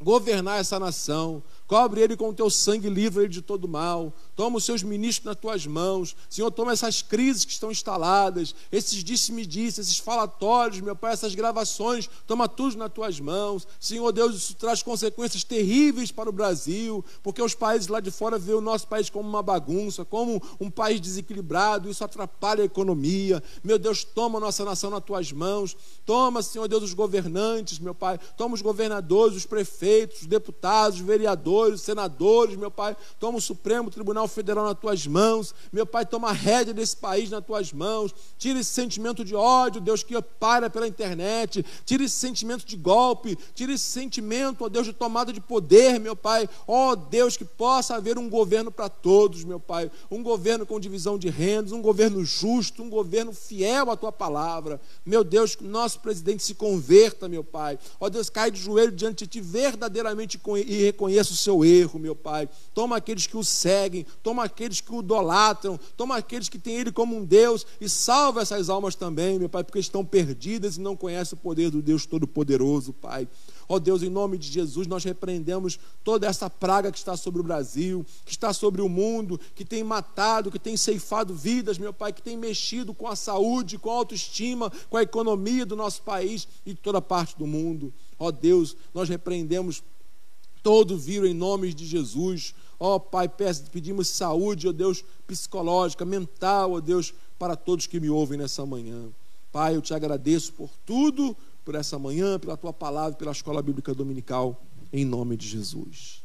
governar essa nação. Cobre ele com o teu sangue, livre ele de todo mal. Toma os seus ministros nas tuas mãos. Senhor, toma essas crises que estão instaladas, esses disse-me-disse, esses falatórios, meu Pai, essas gravações, toma tudo nas tuas mãos. Senhor Deus, isso traz consequências terríveis para o Brasil, porque os países lá de fora veem o nosso país como uma bagunça, como um país desequilibrado, isso atrapalha a economia. Meu Deus, toma a nossa nação nas tuas mãos. Toma, Senhor Deus, os governantes, meu Pai. Toma os governadores, os prefeitos, os deputados, os vereadores, os senadores, meu Pai. Toma o Supremo Tribunal Federal nas tuas mãos. Meu Pai, toma a rédea desse país nas tuas mãos. Tira esse sentimento de ódio, Deus, que para pela internet. Tira esse sentimento de golpe. Tira esse sentimento, ó Deus, de tomada de poder, meu Pai. Ó Deus, que possa haver um governo para todos, meu Pai. Um governo com divisão de rendas, um governo justo, um governo fiel à tua palavra. Meu Deus, que nosso presidente se converta, meu Pai. Ó Deus, cai de joelho diante de ti verdadeiramente e reconheça o seu erro, meu Pai. Toma aqueles que o seguem, toma aqueles que o idolatram, toma aqueles que têm ele como um Deus e salva essas almas também, meu Pai, porque estão perdidas e não conhecem o poder do Deus Todo-Poderoso, Pai. Ó Deus, em nome de Jesus, nós repreendemos toda essa praga que está sobre o Brasil, que está sobre o mundo, que tem matado, que tem ceifado vidas, meu Pai, que tem mexido com a saúde, com a autoestima, com a economia do nosso país e de toda parte do mundo. Ó Deus, nós repreendemos todo vírus em nome de Jesus. Ó Pai, pedimos saúde, ó Deus, psicológica, mental, ó Deus, para todos que me ouvem nessa manhã. Pai, eu te agradeço por tudo por essa manhã, pela tua palavra, pela escola bíblica dominical, em nome de Jesus.